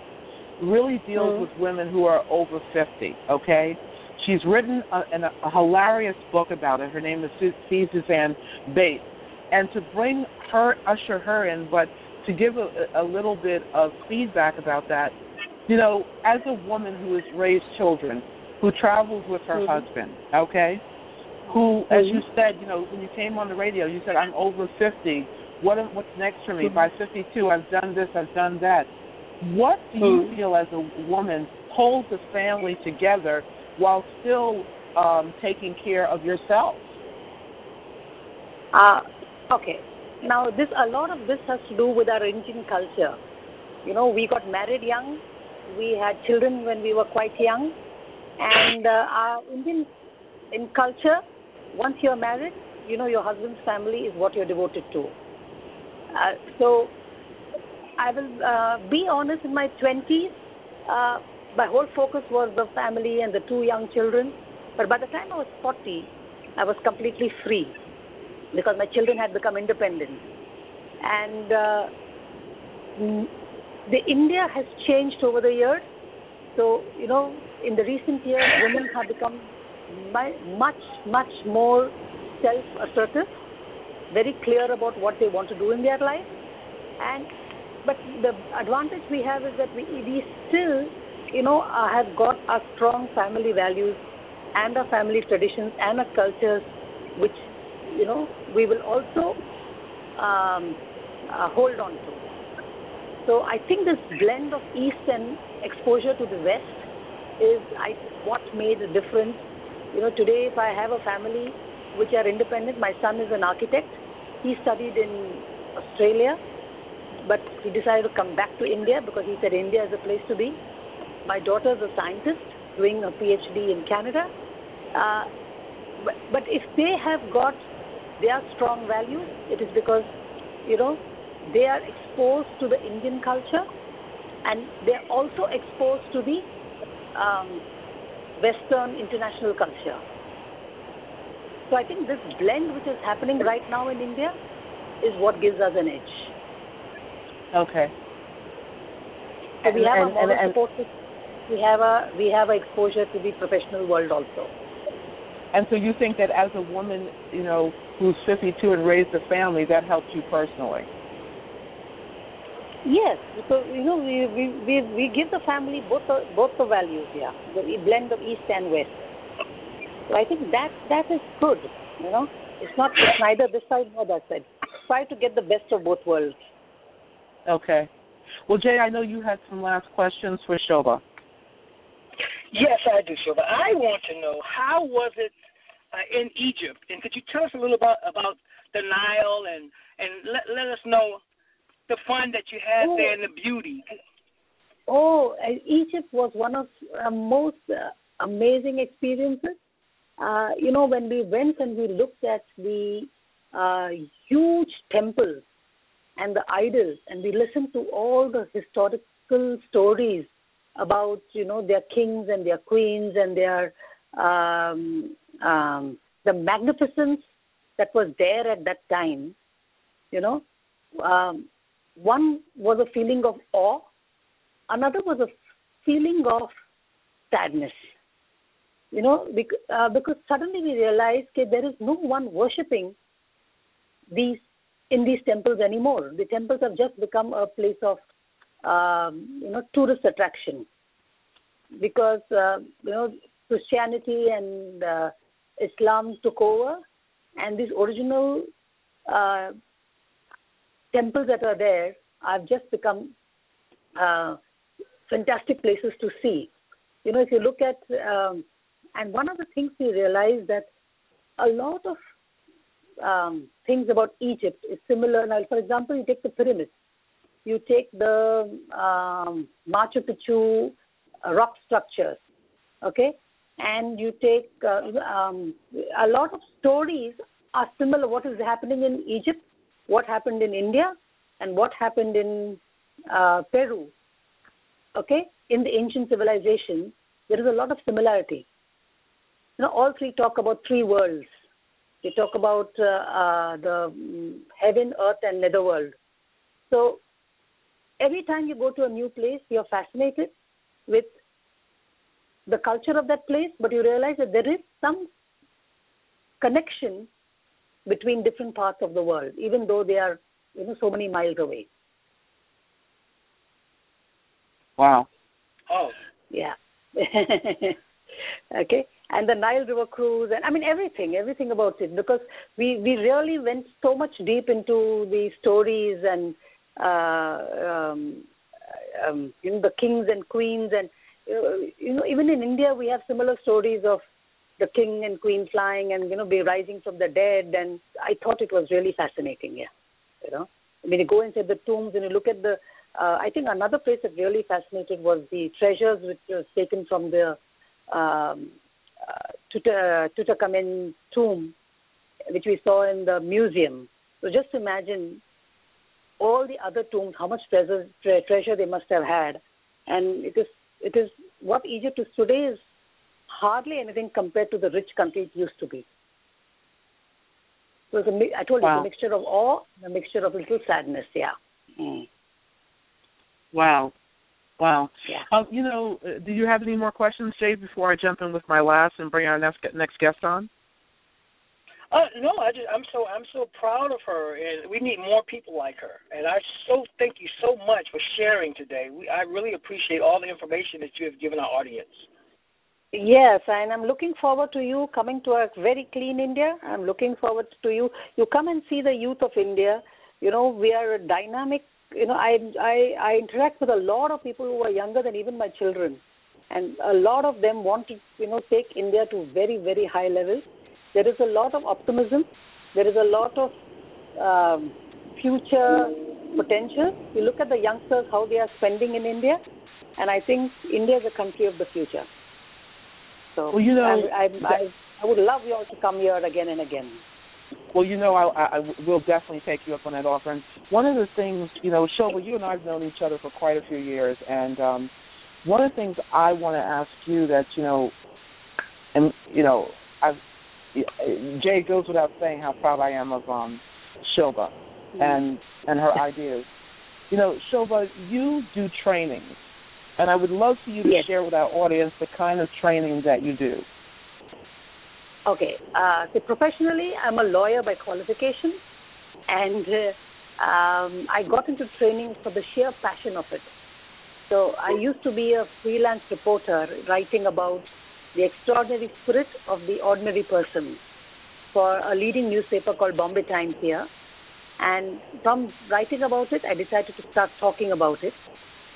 really deals Mhm. with women who are over 50, okay? She's written a, an, a hilarious book about it. Her name is C. Suzanne Bates. And to bring her, usher her in, but to give a, a little bit of feedback about that, you know, as a woman who has raised children, who travels with her Mhm. husband, okay, who, as Mhm. you said, you know, when you came on the radio, you said, I'm over 50. What what's next for me? Mhm. By 52, I've done this, I've done that. What do you Mhm. feel as a woman holds a family together while still um, taking care of yourself? Uh, okay. Now, this a lot of this has to do with our Indian culture. You know, we got married young, we had children when we were quite young, and uh, our Indian in culture, once you're married, you know your husband's family is what you're devoted to. Uh, so, I will uh, be honest. In my 20s, uh, my whole focus was the family and the two young children. But by the time I was 40, I was completely free because my children had become independent. And uh, mm, the India has changed over the years. So you know, in the recent years, women have become mu- much, much more self-assertive, very clear about what they want to do in their life. And but the advantage we have is that we we still, you know, uh, have got our strong family values and our family traditions and our cultures, which you know we will also um, uh, hold on to. So I think this blend of East and exposure to the West is I, what made a difference. You know, today if I have a family which are independent, my son is an architect. He studied in Australia, but he decided to come back to India because he said India is a place to be. My daughter is a scientist doing a PhD in Canada. Uh, but, but if they have got their strong values, it is because, you know, they are exposed to the Indian culture and they're also exposed to the um, Western international culture. So I think this blend which is happening right now in India is what gives us an edge. Okay. So we And- have and- a and- support. We have a we have a exposure to the professional world also. And so you think that as a woman, you know, who's 52 and raised a family, that helps you personally? Yes, because you know we we we, we give the family both the, both the values, yeah, the blend of east and west. So I think that that is good. You know, it's not it's neither this side nor that side. Try to get the best of both worlds. Okay. Well, Jay, I know you had some last questions for Shobha. Yes, I do, Shobha. I want to know how was it uh, in Egypt, and could you tell us a little about about the Nile and and let let us know the fun that you had Oh. there and the beauty. Oh, uh, Egypt was one of uh, most uh, amazing experiences. Uh, you know, when we went and we looked at the uh, huge temples and the idols, and we listen to all the historical stories about, you know, their kings and their queens and their um, um, the magnificence that was there at that time. You know, um, one was a feeling of awe another was a feeling of sadness you know because, uh, because suddenly we realize that there is no one worshipping these in these temples anymore the temples have just become a place of um, you know tourist attraction because uh, you know christianity and uh, islam took over and these original uh, temples that are there have just become uh, fantastic places to see. You know, if you look at, um, and one of the things we realize that a lot of um, things about Egypt is similar. Now, for example, you take the pyramids, you take the um, Machu Picchu uh, rock structures, okay, and you take uh, um, a lot of stories are similar. What is happening in Egypt, what happened in India, and what happened in uh, Peru, okay, in the ancient civilization, there is a lot of similarity. You know, all three talk about three worlds. They talk about uh, uh, the mm, heaven, earth, and netherworld. So every time you go to a new place, you're fascinated with the culture of that place, but you realize that there is some connection between different parts of the world, even though they are you know so many miles away. Wow. Oh. Yeah. okay. And the Nile River cruise, and I mean everything, everything about it, because we we really went so much deep into the stories and uh, um, um, you the kings and queens, and uh, you know even in India we have similar stories of the king and queen flying and you know be rising from the dead, and I thought it was really fascinating. Yeah, you know, I mean you go inside the tombs and you look at the uh, I think another place that really fascinated was the treasures which was taken from the um, uh, Tutankhamen tomb, which we saw in the museum. So just imagine all the other tombs, how much treasure tre- treasure they must have had, and it is it is what Egypt is today is hardly anything compared to the rich country it used to be. So it's a, I told wow. you, it's a mixture of awe, a mixture of little sadness. Yeah. Mm. Wow. Wow. Yeah. Um, you know, uh, do you have any more questions, Jay, before I jump in with my last and bring our next next guest on? Uh, no, I just I'm so I'm so proud of her, and we need more people like her. And I so thank you so much for sharing today. We I really appreciate all the information that you have given our audience. Yes, and I'm looking forward to you coming to a very clean India. I'm looking forward to you. You come and see the youth of India. You know, we are a dynamic you know, I, I I interact with a lot of people who are younger than even my children, and a lot of them want to, you know, take India to very very high levels. There is a lot of optimism. There is a lot of um, future potential. You look at the youngsters how they are spending in India, and I think India is a country of the future. So well, you know, I, I, I, I would love you all to come here again and again. Well, you know, I, I, will definitely take you up on that offer. And one of the things, you know, Shobha, you and I have known each other for quite a few years, and um, one of the things I want to ask you that, you know, and you know, I've Jay goes without saying how proud I am of um, Shobha mm-hmm. and and her ideas. You know, Shobha, you do trainings, and I would love for you to yes. share with our audience the kind of training that you do. Okay. Uh, so professionally, I'm a lawyer by qualification, and uh, um, I got into training for the sheer passion of it. So I used to be a freelance reporter writing about the extraordinary spirit of the ordinary person for a leading newspaper called Bombay Times here. And from writing about it, I decided to start talking about it.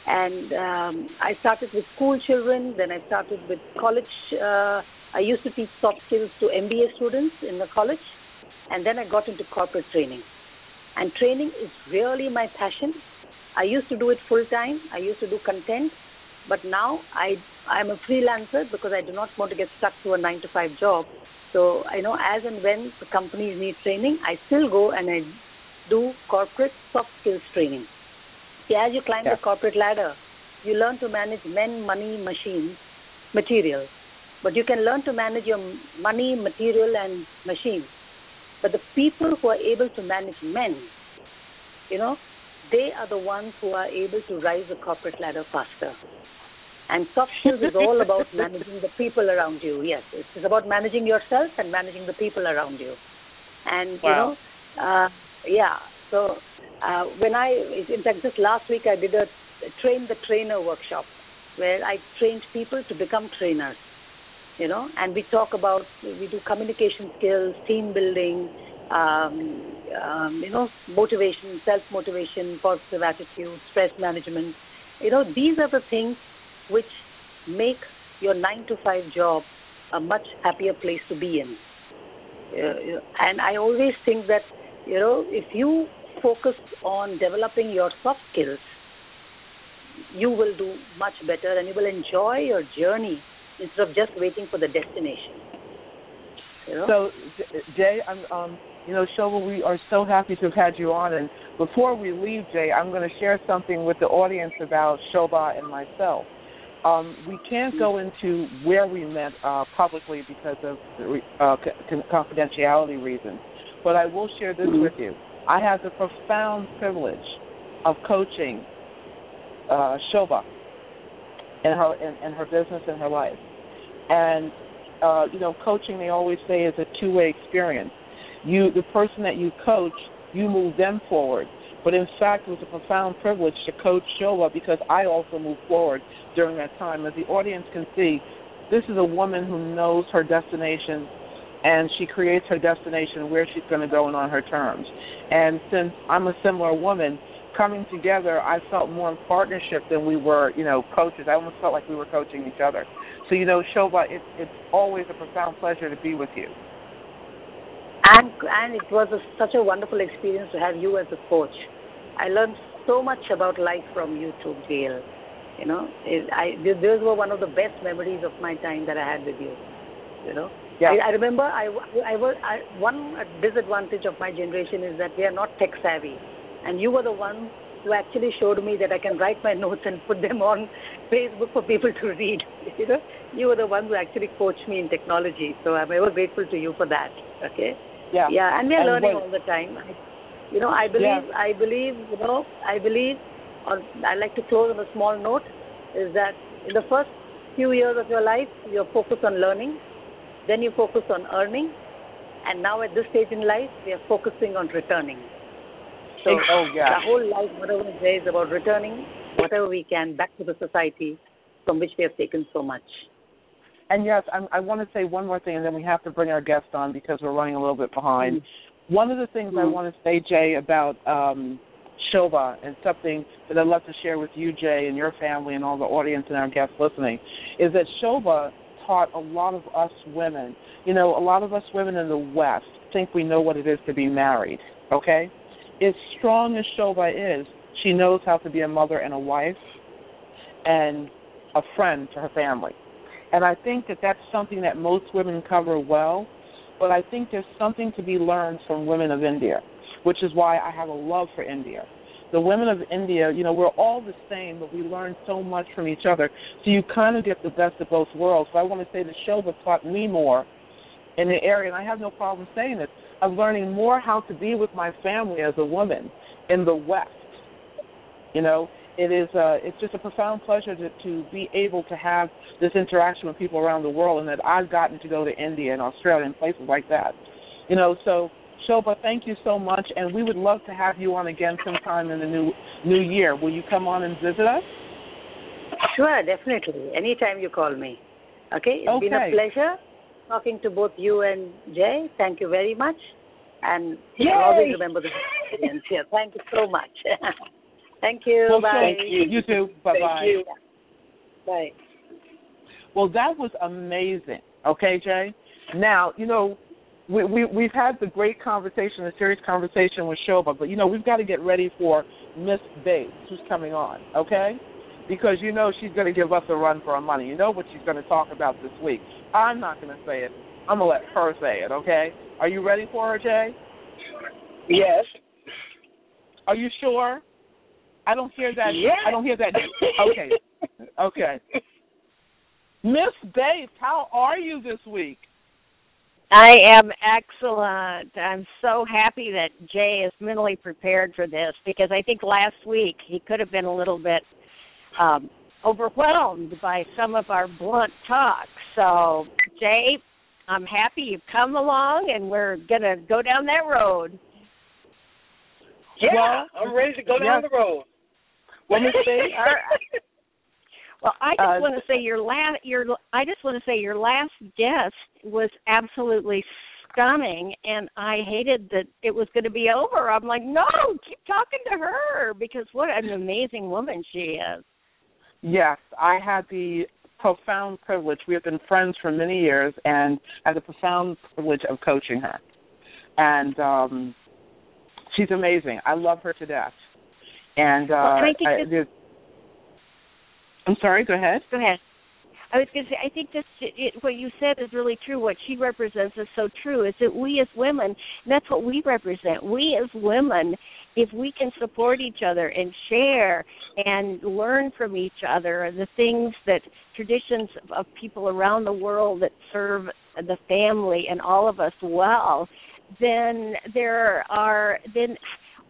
And um, I started with school children, then I started with college uh, I used to teach soft skills to MBA students in the college, and then I got into corporate training. And training is really my passion. I used to do it full time. I used to do content, but now I I'm a freelancer because I do not want to get stuck to a nine to five job. So I know as and when the companies need training, I still go and I do corporate soft skills training. See, as you climb yeah. the corporate ladder, you learn to manage men, money, machines, materials. But you can learn to manage your money, material, and machines. But the people who are able to manage men, you know, they are the ones who are able to rise the corporate ladder faster. And soft skills is all about managing the people around you. Yes, it's about managing yourself and managing the people around you. And wow. you know, uh, yeah. So uh, when I, in fact, just last week I did a train the trainer workshop where I trained people to become trainers you know, and we talk about we do communication skills, team building, um, um, you know, motivation, self motivation, positive attitude, stress management, You know, these are the things which make your nine to five job a much happier place to be in. Uh, and I always think that you know if you focus on developing your soft skills, you will do much better and you will enjoy your journey instead of just waiting for the destination. You know? So, Jay, I'm, um, you know, Shobha, we are so happy to have had you on. And before we leave, Jay, I'm going to share something with the audience about Shobha and myself. Um, we can't go into where we met uh, publicly because of uh, confidentiality reasons, but I will share this with you. I have the profound privilege of coaching uh, Shobha in her in, in her business and her life, and uh, you know, coaching they always say is a two way experience. You, the person that you coach, you move them forward. But in fact, it was a profound privilege to coach Shobha because I also moved forward during that time. As the audience can see, this is a woman who knows her destination and she creates her destination where she's going to go and on her terms. And since I'm a similar woman, coming together, I felt more in partnership than we were, you know, coaches. I almost felt like we were coaching each other. So, you know, Shobha, it, it's always a profound pleasure to be with you. And and it was a, such a wonderful experience to have you as a coach. I learned so much about life from you too, Gail. You know, it, I those were one of the best memories of my time that I had with you. You know, yeah. I, I remember I I was I, one disadvantage of my generation is that we are not tech savvy, and you were the one who actually showed me that I can write my notes and put them on Facebook for people to read. You know, you were the one who actually coached me in technology, so I'm ever grateful to you for that. Okay. Yeah. Yeah, and we are and learning wait. all the time. You know, I believe, Yeah. I believe, you know, I believe, or I like to close on a small note, is that in the first few years of your life, you're focused on learning, then you focus on earning, and now at this stage in life, we are focusing on returning. So oh yeah. the whole life, whatever say, is about returning whatever we can back to the society from which we have taken so much. And yes, I'm, I want to say one more thing, and then we have to bring our guest on because we're running a little bit behind. One of the things I Mhm. want to say, Jay, about um, and something that I'd love to share with you, Jay, and your family, and all the audience and our guests listening, is that Shobha taught a lot of us women. You know, a lot of us women in the West think we know what it is to be married. Okay, as strong as Shobha is, she knows how to be a mother and a wife, and a friend to her family. And I think that that's something that most women cover well, but I think there's something to be learned from women of India, which is why I have a love for India. The women of India, you know, we're all the same, but we learn so much from each other. So you kind of get the best of both worlds. So I want to say that Shobha taught me more in the area, and I have no problem saying this, of learning more how to be with my family as a woman in the West. You know, it is uh, it's just a profound pleasure to, to be able to have this interaction with people around the world, and that I've gotten to go to India and Australia and places like that. You know, so Shobha, thank you so much, and we would love to have you on again sometime in the new new year. Will you come on and visit us? Sure, definitely. Anytime you call me. Okay? It's been a pleasure talking to both you and Jay. Thank you very much. And Yay! Always remember the experience here. Thank you so much. Thank you. Well, Bye. thank you. You too. Bye bye. Bye. Well, that was amazing. Okay, Jay. Now, you know, we, we we've had the great conversation, the serious conversation with Shobha, but you know, we've got to get ready for Miss Bates, who's coming on. Okay, because you know she's going to give us a run for our money. You know what she's going to talk about this week. I'm not going to say it. I'm going to let her say it. Okay. Are you ready for her, Jay? Yes. Are you sure? I don't hear that. Yeah. I don't hear that. Okay. Okay. Miss Bates, how are you this week? I am excellent. I'm so happy that Jay is mentally prepared for this because I think last week he could have been a little bit um, overwhelmed by some of our blunt talk. So, Jay, I'm happy you've come along and we're going to go down that road. Yeah, Well, I'm ready to go down yes. the road. Well, Miss Bates, Well, I just Uh, want to say your last your I just want to say your last guest was absolutely stunning and I hated that it was going to be over. I'm like, "No, keep talking to her because what an amazing woman she is." Yes, I had the profound privilege. We have been friends for many years, and I had the profound privilege of coaching her. And um, she's amazing. I love her to death. And uh, well, I think I, I'm sorry. Go ahead. Go ahead. I was going to say, I think this it, what you said is really true. What she represents is so true. Is that we as women, and that's what we represent. We as women, if we can support each other and share and learn from each other the things that traditions of people around the world that serve the family and all of us well, then there are then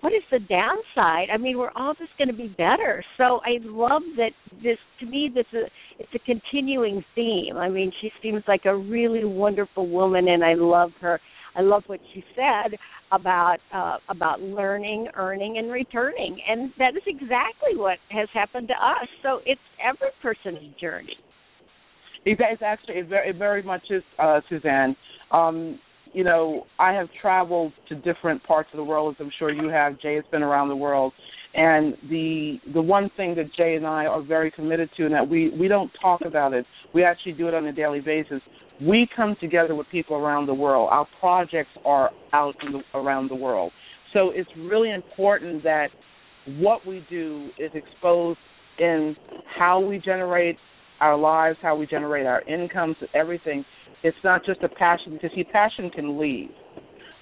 what is the downside? I mean, we're all just going to be better. So I love that this. To me, this is it's a continuing theme. I mean, she seems like a really wonderful woman, and I love her. I love what she said about uh, about learning, earning, and returning, and that is exactly what has happened to us. So it's every person's journey. It, it's actually it very, it very much is, uh, Suzanne. Um, you know, I have traveled to different parts of the world, as I'm sure you have. Jay has been around the world, and the the one thing that Jay and I are very committed to, and that we we don't talk about it, we actually do it on a daily basis. We come together with people around the world. Our projects are out the, around the world, so it's really important that what we do is exposed in how we generate our lives, how we generate our incomes, everything it's not just a passion because see, passion can leave,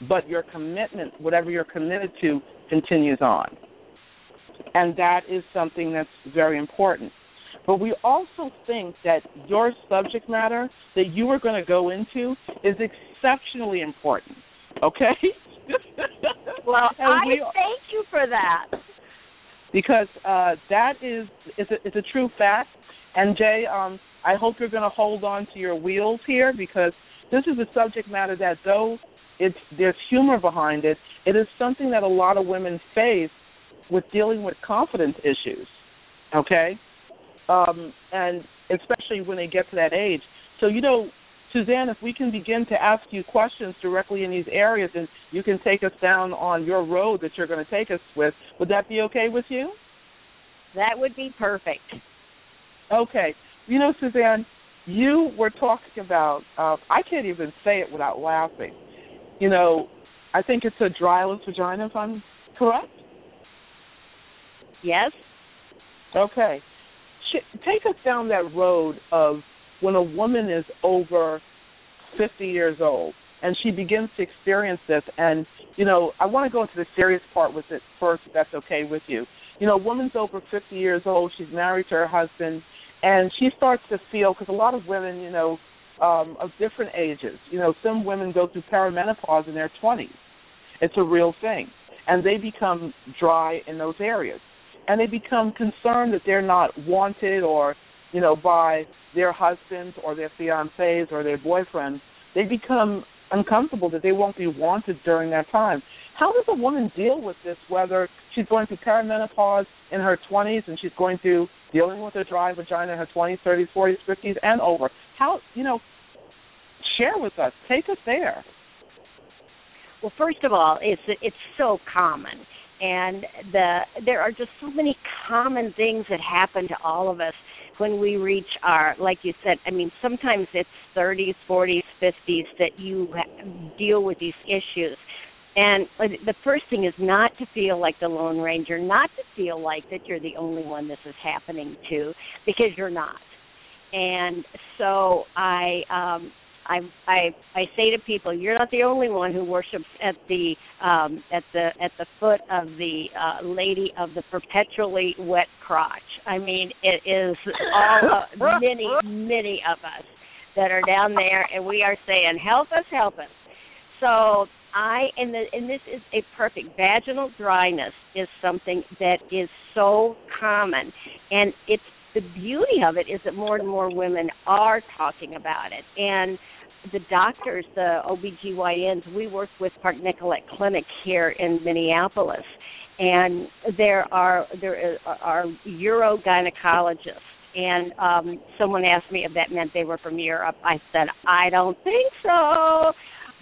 but your commitment, whatever you're committed to, continues on, and that is something that's very important. But we also think that your subject matter that you are going to go into is exceptionally important. Okay. well, I we, thank you for that. Because uh, that is is a, is a true fact. And Jay, um, I hope you're going to hold on to your wheels here because this is a subject matter that, though it's there's humor behind it, it is something that a lot of women face with dealing with confidence issues. Okay, um, and especially when they get to that age. So you know, Suzanne, if we can begin to ask you questions directly in these areas, and you can take us down on your road that you're going to take us with, would that be okay with you? That would be perfect. Okay. You know, Suzanne, you were talking about, uh, I can't even say it without laughing. You know, I think it's a dryless vagina, if I'm correct? Yes. Okay. Take us down that road of when a woman is over 50 years old and she begins to experience this. And, you know, I want to go into the serious part with it first, if that's okay with you. You know, a woman's over 50 years old, she's married to her husband, and she starts to feel because a lot of women, you know, um, of different ages, you know, some women go through perimenopause in their 20s. It's a real thing, and they become dry in those areas, and they become concerned that they're not wanted or, you know, by their husbands or their fiancés or their boyfriends. They become uncomfortable that they won't be wanted during that time. How does a woman deal with this? Whether she's going through perimenopause in her 20s and she's going through dealing with a dry vagina in her 20s, 30s, 40s, 50s, and over. How you know? Share with us. Take us there. Well, first of all, it's it's so common, and the there are just so many common things that happen to all of us when we reach our, like you said. I mean, sometimes it's 30s, 40s, 50s that you deal with these issues and the first thing is not to feel like the Lone Ranger, not to feel like that you're the only one this is happening to, because you're not. And so I um I I I say to people, you're not the only one who worships at the um at the at the foot of the uh lady of the perpetually wet crotch. I mean, it is all uh, many many of us that are down there and we are saying, "Help us, help us." So I and the and this is a perfect vaginal dryness is something that is so common. And it's the beauty of it is that more and more women are talking about it. And the doctors the OBGYNs we work with Park Nicollet Clinic here in Minneapolis. And there are there are urogynecologists. And um someone asked me if that meant they were from Europe. I said, I don't think so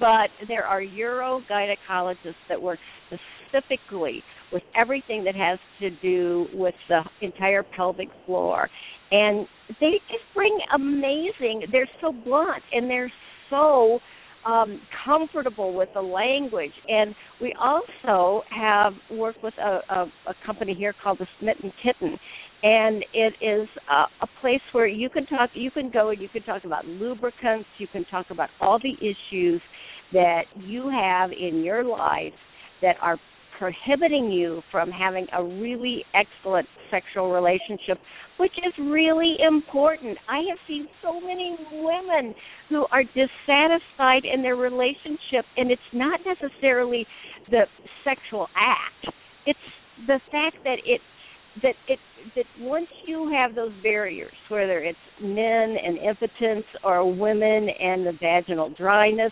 but there are urogynecologists that work specifically with everything that has to do with the entire pelvic floor. And they just bring amazing, they're so blunt and they're so um, comfortable with the language. And we also have worked with a, a, a company here called the Smitten Kitten, and it is a, a place where you can talk. You can go and you can talk about lubricants. You can talk about all the issues that you have in your life that are prohibiting you from having a really excellent sexual relationship, which is really important. I have seen so many women who are dissatisfied in their relationship, and it's not necessarily the sexual act. It's the fact that it that it that once you have those barriers, whether it's men and impotence or women and the vaginal dryness,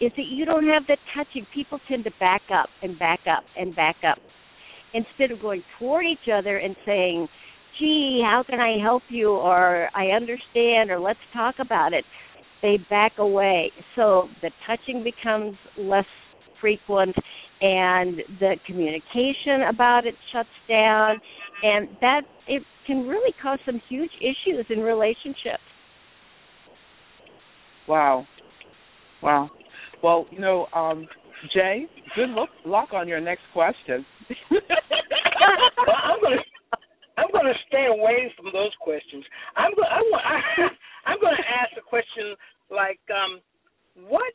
is that you don't have the touching. People tend to back up and back up and back up instead of going toward each other and saying, gee, how can I help you? Or I understand, or let's talk about it. They back away. So the touching becomes less frequent and the communication about it shuts down and that it can really cause some huge issues in relationships. Wow. Wow. Well, you know, um, Jay, good luck, luck on your next question. I'm gonna I'm gonna stay away from those questions. I'm going I want I'm gonna ask a question like um, what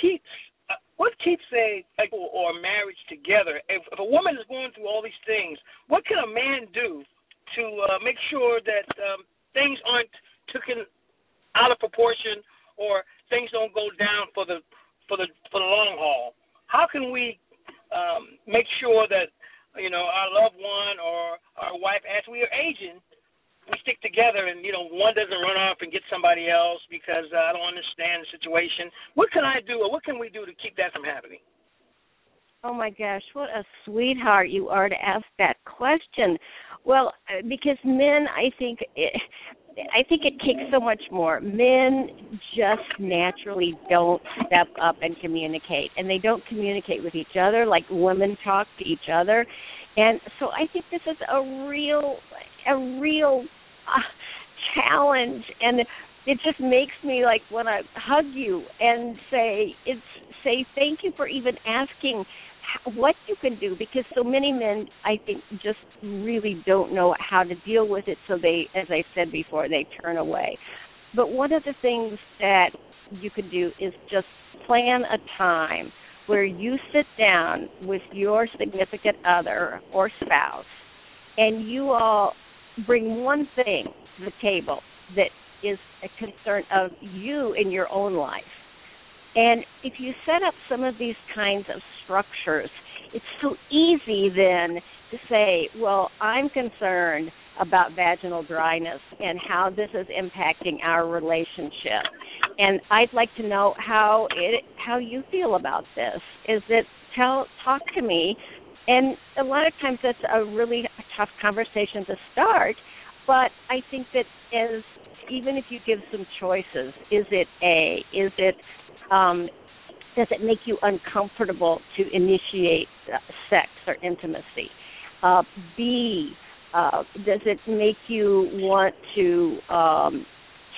keeps uh, what keeps a couple or marriage together? If, if a woman is going through all these things, what can a man do to uh, make sure that um, things aren't taken out of proportion or things don't go down for the for the for the long haul. How can we um, make sure that you know our loved one or our wife, as we are aging, we stick together and you know one doesn't run off and get somebody else because uh, I don't understand the situation. What can I do or what can we do to keep that from happening? Oh my gosh, what a sweetheart you are to ask that question. Well, uh, because men, I think it, I think it takes so much more. Men just naturally don't step up and communicate, and they don't communicate with each other like women talk to each other. And so I think this is a real, a real uh, challenge, and it just makes me like want to hug you and say it's say thank you for even asking what you can do because so many men I think just really don't know how to deal with it so they as I said before they turn away. But one of the things that you can do is just plan a time where you sit down with your significant other or spouse and you all bring one thing to the table that is a concern of you in your own life and if you set up some of these kinds of structures, it's so easy then to say, well, I'm concerned about vaginal dryness and how this is impacting our relationship. And I'd like to know how it how you feel about this. Is it tell talk to me and a lot of times that's a really tough conversation to start, but I think that as even if you give some choices, is it A? Is it um, does it make you uncomfortable to initiate uh, sex or intimacy? Uh, B, uh, does it make you want to um,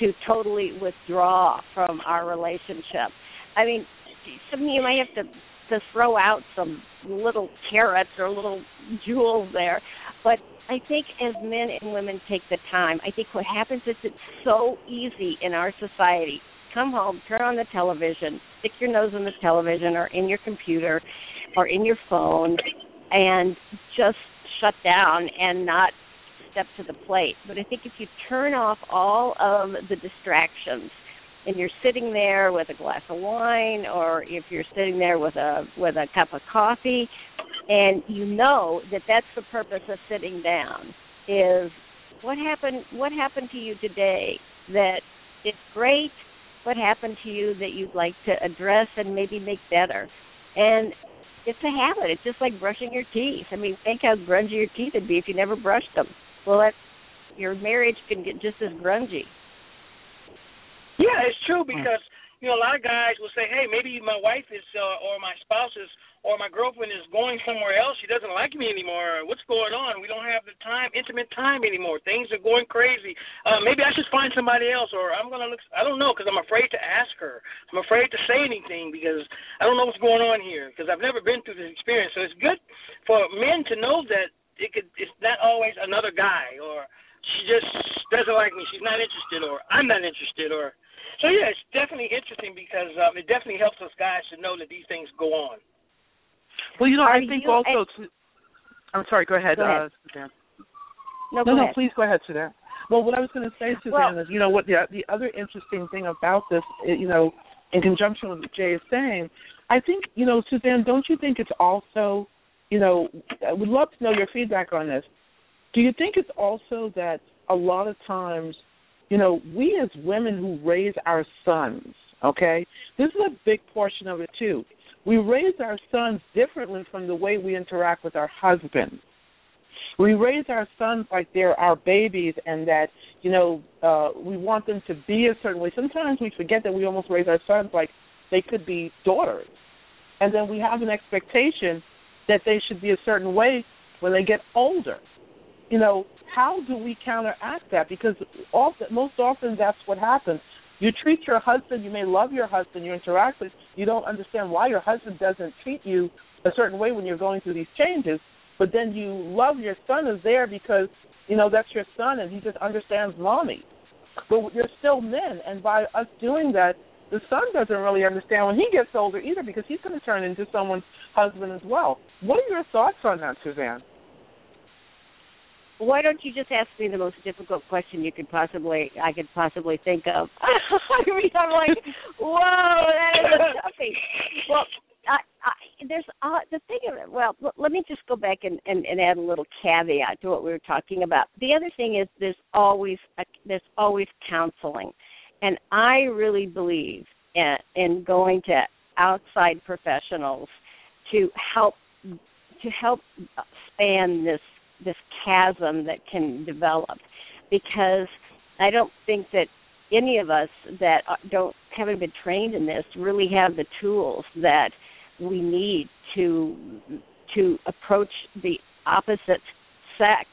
to totally withdraw from our relationship? I mean, some you might have to to throw out some little carrots or little jewels there, but I think as men and women take the time, I think what happens is it's so easy in our society come home, turn on the television, stick your nose in the television or in your computer or in your phone, and just shut down and not step to the plate. But I think if you turn off all of the distractions and you're sitting there with a glass of wine or if you're sitting there with a with a cup of coffee and you know that that's the purpose of sitting down is what happened what happened to you today that it's great what happened to you that you'd like to address and maybe make better. And it's a habit. It's just like brushing your teeth. I mean, think how grungy your teeth would be if you never brushed them. Well, that your marriage can get just as grungy. Yeah, it's true because you know a lot of guys will say, "Hey, maybe my wife is uh, or my spouse is or my girlfriend is going somewhere else. She doesn't like me anymore. What's going on? We don't have the time, intimate time anymore. Things are going crazy. Uh, maybe I should find somebody else, or I'm gonna look. I don't know because I'm afraid to ask her. I'm afraid to say anything because I don't know what's going on here because I've never been through this experience. So it's good for men to know that it could. It's not always another guy or she just doesn't like me. She's not interested, or I'm not interested, or so yeah. It's definitely interesting because um, it definitely helps us guys to know that these things go on. Well, you know, Are I think you- also. I'm sorry. Go ahead, Go ahead. Uh, Suzanne. No, no, go no, ahead. please go ahead, Suzanne. Well, what I was going to say, Suzanne, Well- is you know what the the other interesting thing about this, you know, in conjunction with what Jay is saying, I think you know, Suzanne, don't you think it's also, you know, I would love to know your feedback on this. Do you think it's also that a lot of times, you know, we as women who raise our sons, okay, this is a big portion of it too. We raise our sons differently from the way we interact with our husbands. We raise our sons like they're our babies and that you know uh we want them to be a certain way. Sometimes we forget that we almost raise our sons like they could be daughters. And then we have an expectation that they should be a certain way when they get older. You know how do we counteract that? Because often most often that's what happens. You treat your husband you may love your husband you interact with you don't understand why your husband doesn't treat you a certain way when you're going through these changes but then you love your son is there because you know that's your son and he just understands mommy. But you're still men and by us doing that the son doesn't really understand when he gets older either because he's going to turn into someone's husband as well. What are your thoughts on that suzanne Why don't you just ask me the most difficult question you could possibly I could possibly think of? I mean, I'm like, whoa, that is a toughie. Well, I, I, there's uh, the thing of it. Well, l- let me just go back and, and, and add a little caveat to what we were talking about. The other thing is there's always a, there's always counseling, and I really believe in, in going to outside professionals to help to help span this this chasm that can develop because I don't think that any of us that don't haven't been trained in this really have the tools that we need to to approach the opposite sex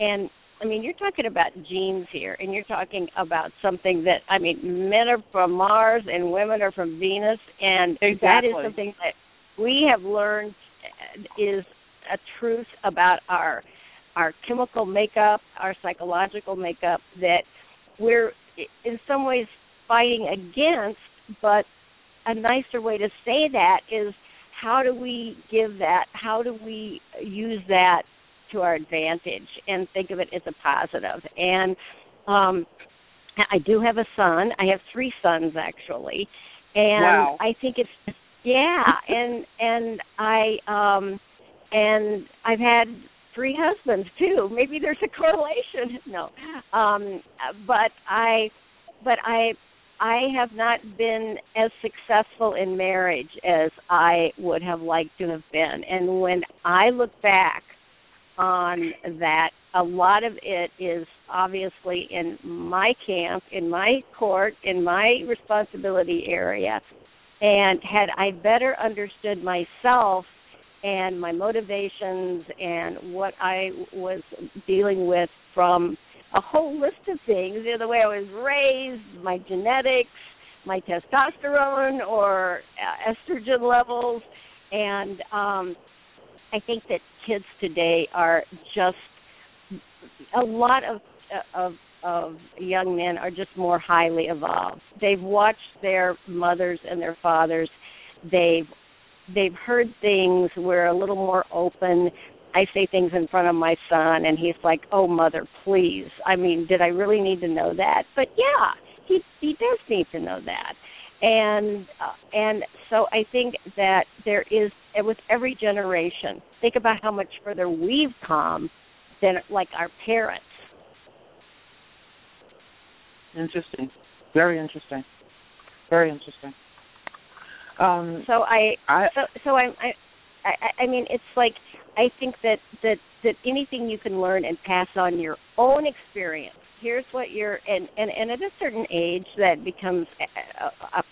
and I mean you're talking about genes here and you're talking about something that I mean men are from Mars and women are from Venus and that Exactly. is something that we have learned is a truth about our our chemical makeup, our psychological makeup that we're in some ways fighting against, but a nicer way to say that is how do we give that, how do we use that to our advantage and think of it as a positive. And um I do have a son. I have three sons actually. And Wow. I think it's yeah, and and I um and I've had three husbands too. Maybe there's a correlation. No, um, but I, but I, I have not been as successful in marriage as I would have liked to have been. And when I look back on that, a lot of it is obviously in my camp, in my court, in my responsibility area. And had I better understood myself and my motivations and what I was dealing with from a whole list of things, you know, the way I was raised, my genetics, my testosterone or uh, estrogen levels, and um, I think that kids today are just a lot of of of young men are just more highly evolved. They've watched their mothers and their fathers. They've they've heard things. We're a little more open. I say things in front of my son, and he's like, "Oh, mother, please." I mean, did I really need to know that? But yeah, he he does need to know that, and uh, and so I think that there is with every generation. Think about how much further we've come than like our parents. interesting very interesting very interesting um So I i so so I I I, I mean it's like I think that that that anything you can learn and pass on your own experience. Here's what you're and and and at a certain age that becomes a, a,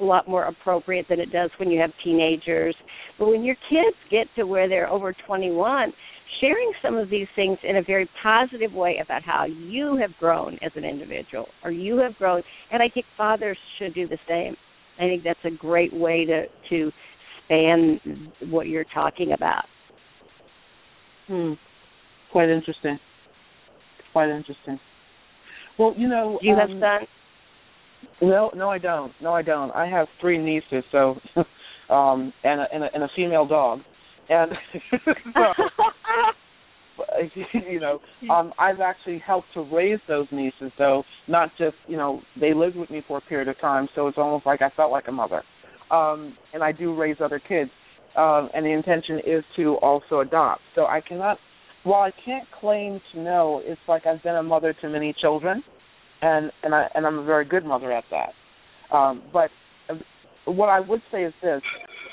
a lot more appropriate than it does when you have teenagers. But when your kids get to where they're over 21, sharing some of these things in a very positive way about how you have grown as an individual or you have grown and I think fathers should do the same. I think that's a great way to to span what you're talking about. Hmm. Quite interesting. Quite interesting. Well, you know, do you um, have sons? No, no, I don't. No, I don't. I have three nieces, so um, and a, and a, and a female dog, and so, you know, um, I've actually helped to raise those nieces, though not just you know they lived with me for a period of time, so it's almost like I felt like a mother, um, and I do raise other kids, um, and the intention is to also adopt. So I cannot, while I can't claim to know, it's like I've been a mother to many children and and I and I'm a very good mother at that. Um, but what I would say is this: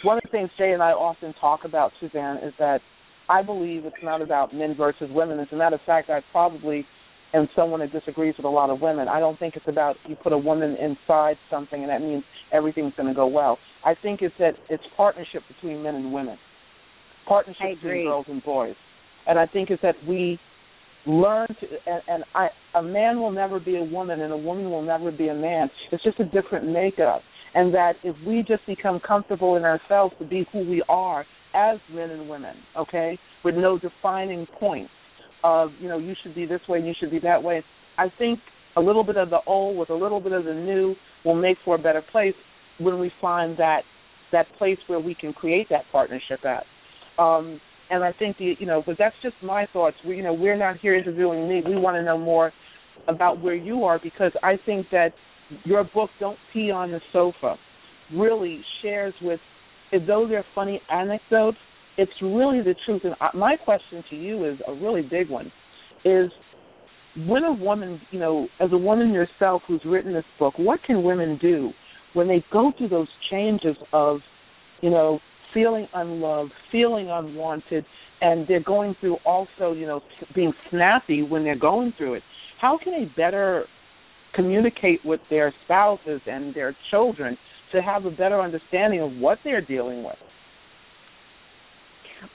one of the things Jay and I often talk about, Suzanne, is that I believe it's not about men versus women. As a matter of fact, I probably am someone that disagrees with a lot of women. I don't think it's about you put a woman inside something and that means everything's going to go well. I think it's that it's partnership between men and women, partnership between girls and boys, and I think it's that we learn to and, and I a man will never be a woman and a woman will never be a man. It's just a different makeup. And that if we just become comfortable in ourselves to be who we are as men and women, okay, with no defining points of, you know, you should be this way and you should be that way, I think a little bit of the old with a little bit of the new will make for a better place when we find that that place where we can create that partnership at. Um, and I think the you know, but that's just my thoughts. We you know we're not here interviewing me. We want to know more about where you are because I think that your book "Don't Pee on the Sofa" really shares with, though they're funny anecdotes, it's really the truth. And my question to you is a really big one: is when a woman, you know, as a woman yourself who's written this book, what can women do when they go through those changes of, you know, feeling unloved, feeling unwanted, and they're going through also, you know, being snappy when they're going through it. How can they better communicate with their spouses and their children to have a better understanding of what they're dealing with?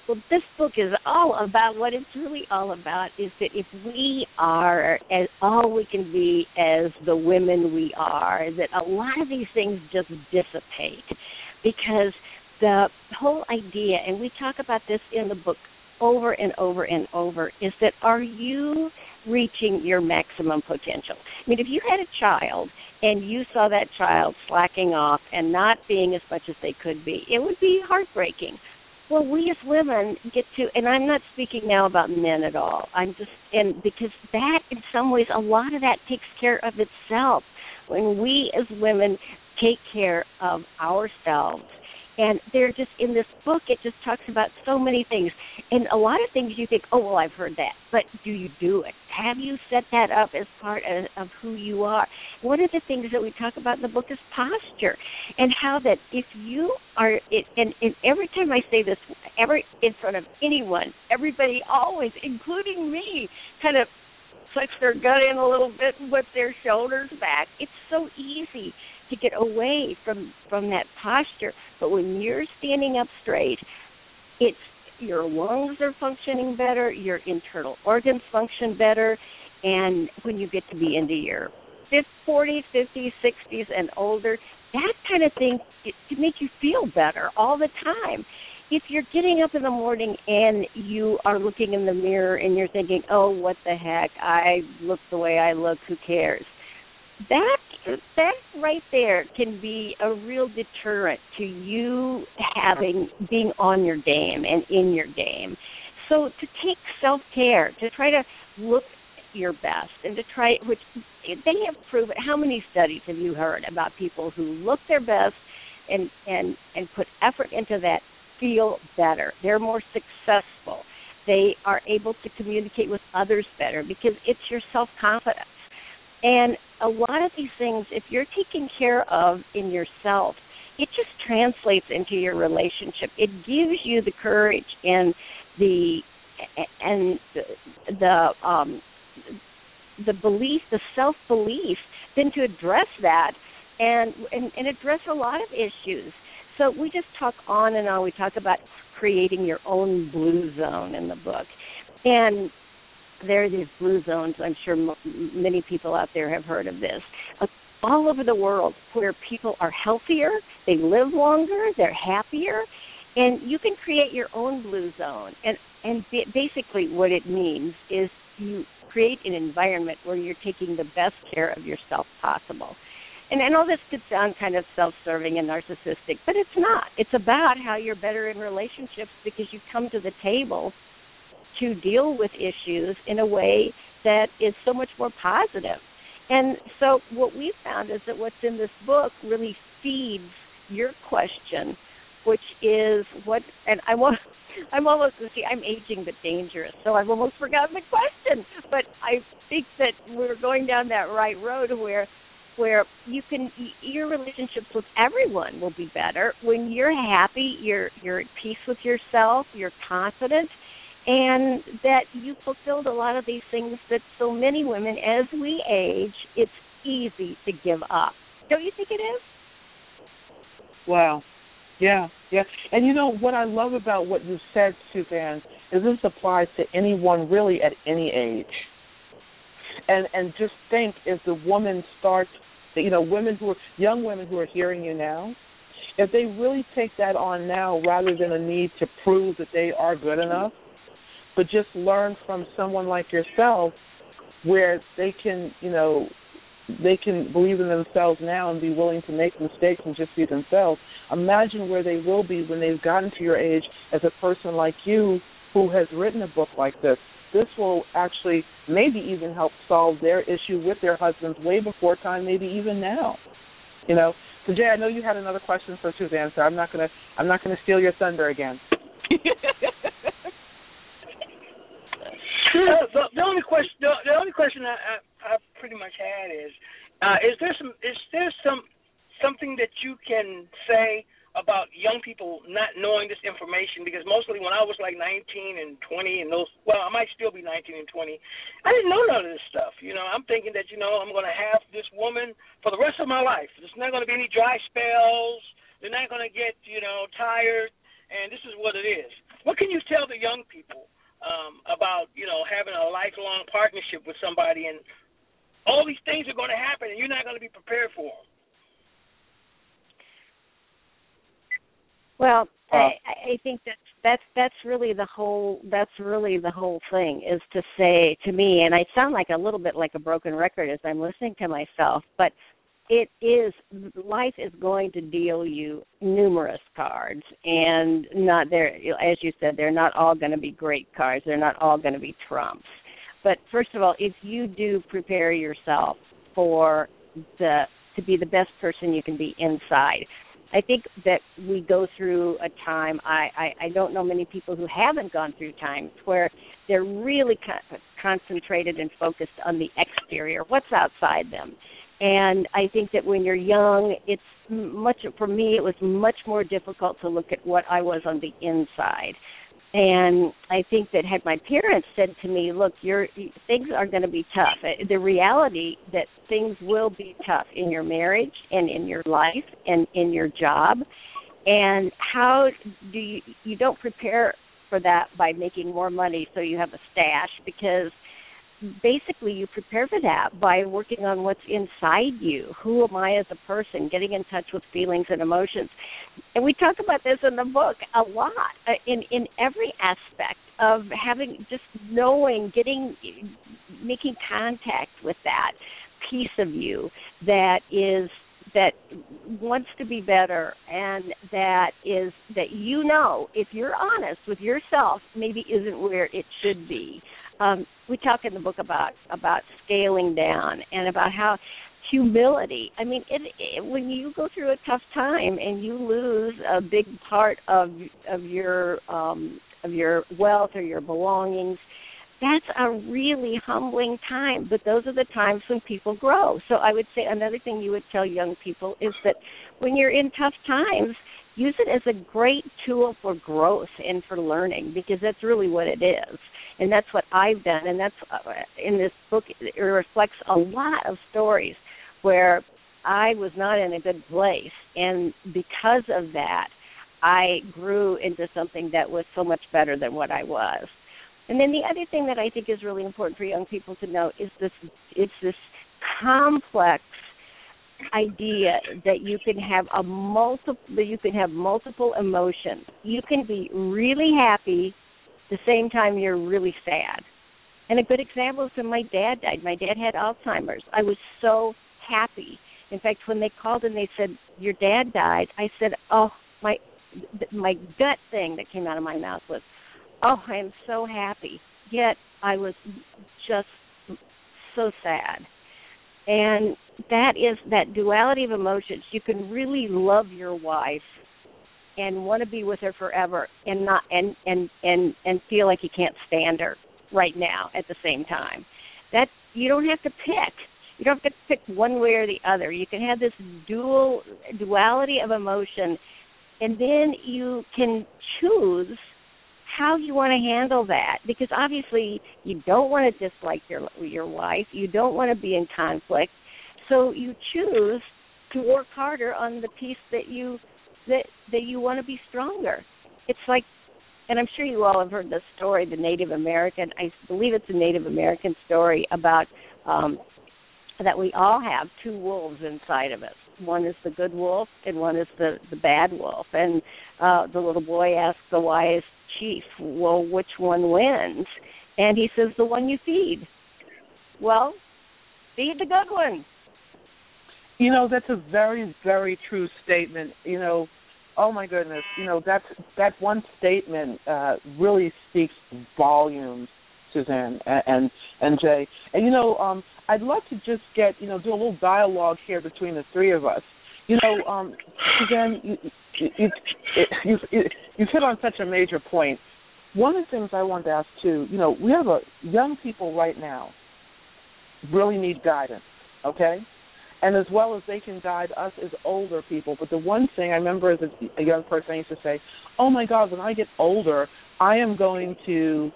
Well, this book is all about what it's really all about is that if we are as all we can be as the women we are, that a lot of these things just dissipate because the whole idea, and we talk about this in the book over and over and over, is that are you reaching your maximum potential? I mean, if you had a child and you saw that child slacking off and not being as much as they could be, it would be heartbreaking. Well, we as women get to, and I'm not speaking now about men at all. I'm just, and because that, in some ways, a lot of that takes care of itself. When we as women take care of ourselves and they're just in this book it just talks about so many things. And a lot of things you think oh well i've heard that. But do you do it? Have you set that up as part of, of who you are? One of the things that we talk about in the book is posture and how that if you are it, and, and every time i say this every in front of anyone everybody always including me kind of puts their gut in a little bit and their shoulders back. It's so easy to get away from from that posture. But when you're standing up straight, it's your lungs are functioning better, your internal organs function better, and when you get to be into your 40s, 50s, 60s, and older, that kind of thing can make you feel better all the time. If you're getting up in the morning and you are looking in the mirror and you're thinking, "Oh, what the heck? I look the way I look. Who cares?" That that right there can be a real deterrent to you having being on your game and in your game. So to take self care, to try to look your best and to try which they have proven how many studies have you heard about people who look their best and and and put effort into that feel better? They're more successful. They are able to communicate with others better because it's your self confidence and a lot of these things, if you're taking care of in yourself, it just translates into your relationship. It gives you the courage and the and the, the um the belief, the self belief, then to address that and, and and address a lot of issues. So we just talk on and on. We talk about creating your own blue zone in the book, and there are these blue zones. I'm sure m- many people out there have heard of this. Uh, all over the world, where people are healthier, they live longer, they're happier, and you can create your own blue zone. And and b- basically, what it means is you create an environment where you're taking the best care of yourself possible. And I know this could sound kind of self-serving and narcissistic, but it's not. It's about how you're better in relationships because you come to the table to deal with issues in a way that is so much more positive. And so what we found is that what's in this book really feeds your question, which is what and I want I'm almost see I'm aging but dangerous, so I've almost forgotten the question. But I think that we're going down that right road where where you can your relationships with everyone will be better when you're happy, you're you're at peace with yourself, you're confident, and that you fulfilled a lot of these things that so many women as we age, it's easy to give up. Don't you think it is? Wow. Yeah, yeah. And you know what I love about what you said, Suzanne, is this applies to anyone really at any age. And and just think if the woman starts you know, women who are young women who are hearing you now, if they really take that on now rather than a need to prove that they are good enough, but just learn from someone like yourself where they can, you know, they can believe in themselves now and be willing to make mistakes and just be themselves. Imagine where they will be when they've gotten to your age as a person like you who has written a book like this. This will actually maybe even help solve their issue with their husbands way before time, maybe even now. You know. So Jay, I know you had another question for Suzanne, so I'm not gonna I'm not gonna steal your thunder again. uh, the, the only question the, the only question I, I I pretty much had is uh, is there some is there some something that you can say about young people not knowing this information? Because mostly when I was like 19 and 20 and those well I might still be 19 and 20 I didn't know none of this stuff you know? I'm thinking that you know I'm going to have this woman for the rest of my life. There's not going to be any dry spells. They're not going to get you know tired. And this is what it is. What can you tell the young people um about you know having a lifelong partnership with somebody and all these things are going to happen and you're not going to be prepared for them Well, uh, I, I think that's that's that's really the whole that's really the whole thing is to say to me, and I sound like a little bit like a broken record as I'm listening to myself, but it is life is going to deal you numerous cards and not there as you said they're not all going to be great cards they're not all going to be trumps but first of all if you do prepare yourself for the to be the best person you can be inside I think that we go through a time. I, I I don't know many people who haven't gone through times where they're really con- concentrated and focused on the exterior, what's outside them. And I think that when you're young, it's much for me. It was much more difficult to look at what I was on the inside. And I think that had my parents said to me, "Look, your things are going to be tough." Uh, the reality that things will be tough in your marriage and in your life and in your job, and how do you you don't prepare for that by making more money so you have a stash because basically you prepare for that by working on what's inside you. Who am I as a person? Getting in touch with feelings and emotions. And we talk about this in the book a lot uh, in in every aspect of having just knowing, getting making contact with that piece of you that is that wants to be better and that is that you know if you're honest with yourself maybe isn't where it should be um, we talk in the book about about scaling down and about how humility. I mean, it, it, when you go through a tough time and you lose a big part of of your um, of your wealth or your belongings, that's a really humbling time. But those are the times when people grow. So I would say another thing you would tell young people is that when you're in tough times, use it as a great tool for growth and for learning because that's really what it is and that's what I've done. And that's uh, in this book. It reflects a lot of stories where I was not in a good place. And because of that, I grew into something that was so much better than what I was. And then the other thing that I think is really important for young people to know is this it's this complex idea that you can have a multiple that you can have multiple emotions. You can be really happy the same time you're really sad. And a good example is when my dad died. My dad had Alzheimer's. I was so happy. In fact, when they called and they said your dad died, I said, "Oh, my my gut thing that came out of my mouth was, "Oh, I am so happy." Yet I was just so sad. And that is that duality of emotions. You can really love your wife and want to be with her forever and not and and and and feel like you can't stand her right now at the same time. That you don't have to pick. You don't have to pick one way or the other. You can have this dual duality of emotion and then you can choose how you want to handle that because obviously you don't want to dislike your your wife, you don't want to be in conflict. So you choose to work harder on the piece that you that that you want to be stronger. It's like and I'm sure you all have heard the story, the Native American. I believe it's a Native American story about um, that we all have two wolves inside of us. One is the good wolf, and one is the the bad wolf. And uh, the little boy asks the wise chief, "Well, which one wins?" And he says, "The one you feed." Well, feed the good one. You know, that's a very, very true statement. You know, oh my goodness, you know that that one statement uh, really speaks volumes, Suzanne and, and and Jay. And you know, um, I'd love to just get you know do a little dialogue here between the three of us. You know, um, Suzanne, you you, you hit on such a major point. One of the things I wanted to ask too, you know, we have a young people right now really need guidance. Okay, and as well as they can guide us as older people. But the one thing I remember as a, a young person, I used to say, "Oh my God, when I get older, I am going to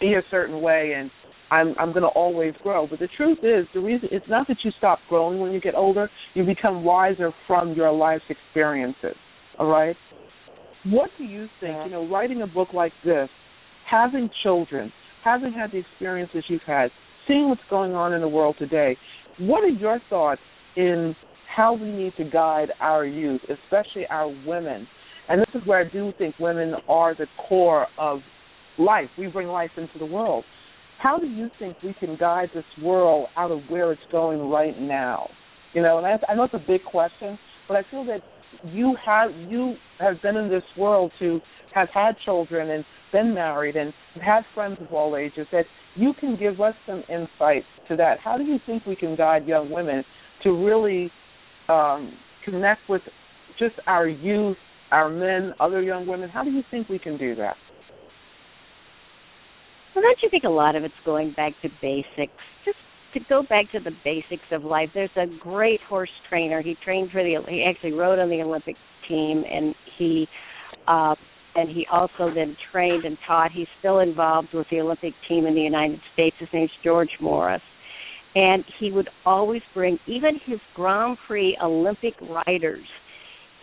be a certain way, and I'm I'm going to always grow." But the truth is, the reason it's not that you stop growing when you get older; you become wiser from your life's experiences. All right. What do you think? You know, writing a book like this, having children, having had the experiences you've had, seeing what's going on in the world today, what are your thoughts in how we need to guide our youth, especially our women. And this is where I do think women are the core of life. We bring life into the world. How do you think we can guide this world out of where it's going right now? You know, and I, I know it's a big question, but I feel that you have you have been in this world to have had children and been married and had friends of all ages that you can give us some insight to that. How do you think we can guide young women to really um, connect with just our youth, our men, other young women? How do you think we can do that? Well, don't you think a lot of it's going back to basics? Just to go back to the basics of life. There's a great horse trainer. He trained for the. He actually rode on the Olympic team, and he. Uh, and he also then trained and taught. He's still involved with the Olympic team in the United States. His name's George Morris and he would always bring even his Grand Prix Olympic riders.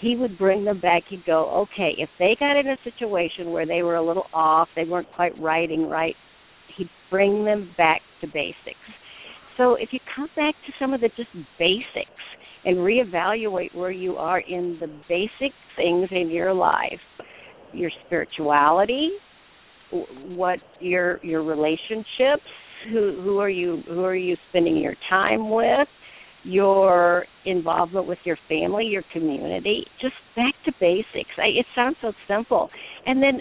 He would bring them back. He'd go, okay, if they got in a situation where they were a little off, they weren't quite riding right, he'd bring them back to basics. So if you come back to some of the just basics and reevaluate where you are in the basic things in your life, your spirituality, what your your relationships, who who are you who are you spending your time with your involvement with your family your community just back to basics. I, it sounds so simple. And then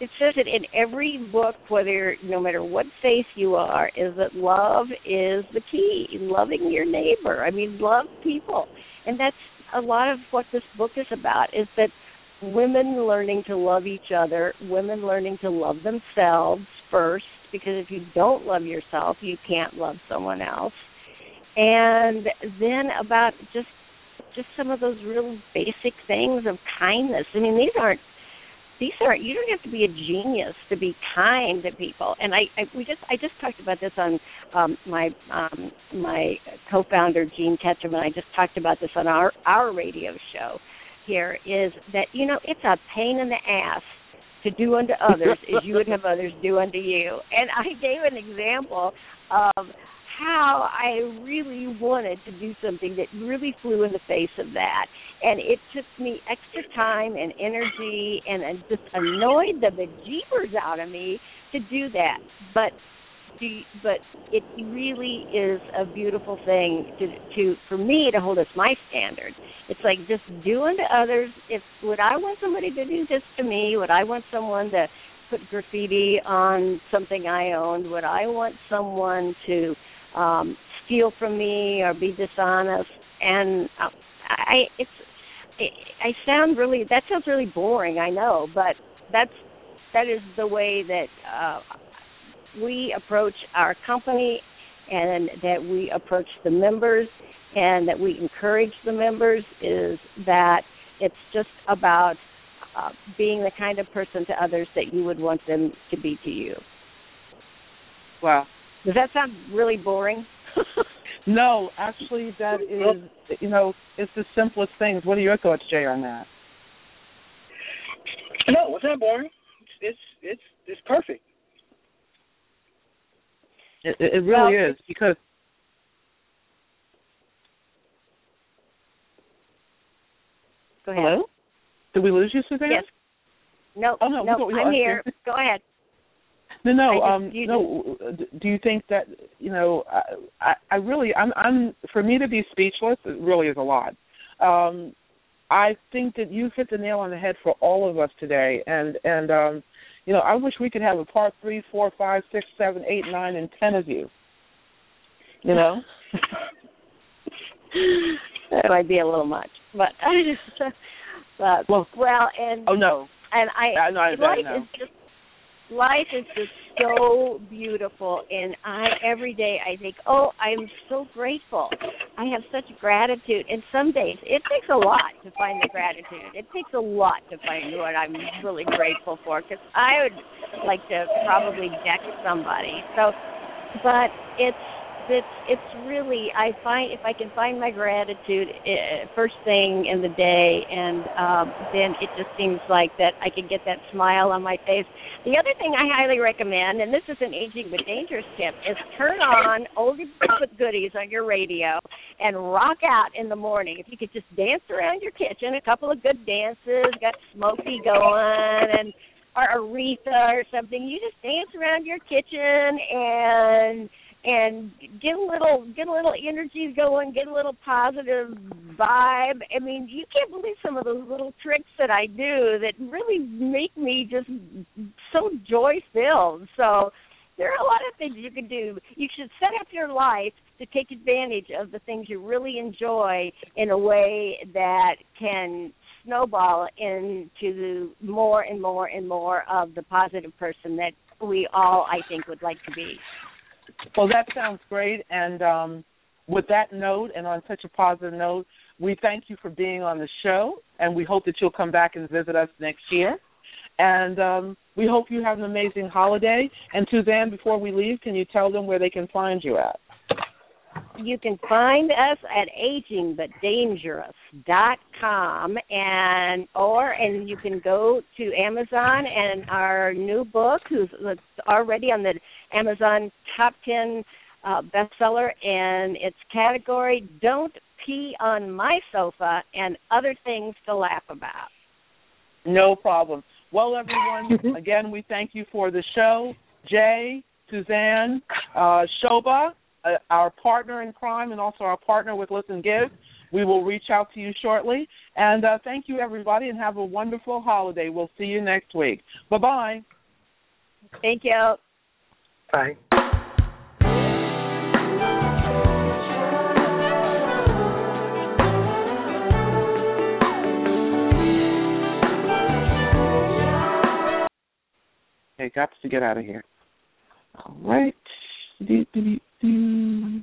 it says it in every book whether no matter what faith you are is that love is the key loving your neighbor i mean love people and that's a lot of what this book is about is that women learning to love each other women learning to love themselves first because if you don't love yourself, you can't love someone else. And then about just just some of those real basic things of kindness. I mean, these aren't these are you don't have to be a genius to be kind to people. And i, I we just i just talked about this on um my um my co-founder Jean Ketchum and i just talked about this on our our radio show here is that you know it's a pain in the ass to do unto others as you would have others do unto you. And i gave an example of how I really wanted to do something that really flew in the face of that. And it took me extra time and energy and it just annoyed the bejeepers out of me to do that. But but it really is a beautiful thing to to for me to hold as my standard. It's like just do unto others. If would I want somebody to do this to me? Would I want someone to put graffiti on something I owned? Would I want someone to um, steal from me or be dishonest. And uh, I, it's, I sound really. That sounds really boring. I know, but that's that is the way that uh, we approach our company, and that we approach the members, and that we encourage the members. Is that it's just about uh, being the kind of person to others that you would want them to be to you. Wow, does that sound really boring? no, actually, that is, you know, it's the simplest things. What are your thoughts, Jay, on that? No, it's not boring. It's it's it's, perfect. It, it really well, is because. Go ahead. Hello. Did we lose you, Suzanne? Yes. No. Oh no. No, I'm here. Go ahead. No, no, um, no. Do you think that you know? I, I really, I'm, I'm. For me to be speechless, it really is a lot. Um, I think that you hit the nail on the head for all of us today, and and um, you know, I wish we could have a part three, four, five, six, seven, eight, nine, and ten of you. You know. that might be a little much, but but well, well, and oh no, and I, I, know, I life is just life is just so beautiful and I every day I think, "Oh, I'm so grateful. I have such gratitude." And some days it takes a lot to find the gratitude. It takes a lot to find what I'm really grateful for cuz I would like to probably deck somebody. So but it's it's it's really I find if I can find my gratitude uh, first thing in the day, and um, then it just seems like that I can get that smile on my face. The other thing I highly recommend, and this is an aging but dangerous tip, is turn on oldie but goodies on your radio and rock out in the morning. If you could just dance around your kitchen, a couple of good dances, got Smokey going, and or Aretha or something. You just dance around your kitchen and and get a little get a little energy going, get a little positive vibe. I mean, you can't believe some of those little tricks that I do that really make me just so joy filled. So there are a lot of things you can do. You should set up your life to take advantage of the things you really enjoy in a way that can snowball into more and more and more of the positive person that we all I think would like to be. Well, that sounds great. And um, with that note, and on such a positive note, we thank you for being on the show, and we hope that you'll come back and visit us next year. And um, we hope you have an amazing holiday. And Suzanne, before we leave, can you tell them where they can find you at? You can find us at agingbutdangerous.com and or and you can go to Amazon and our new book who's already on the Amazon top 10 uh, bestseller in its category Don't Pee on My Sofa and Other Things to Laugh About. No problem. Well, everyone, again, we thank you for the show. Jay, Suzanne, uh, Shobha, uh, our partner in crime and also our partner with Listen Give. We will reach out to you shortly. And uh, thank you, everybody, and have a wonderful holiday. We'll see you next week. Bye bye. Thank you. Bye. Okay, got to get out of here. All right. Do, do, do,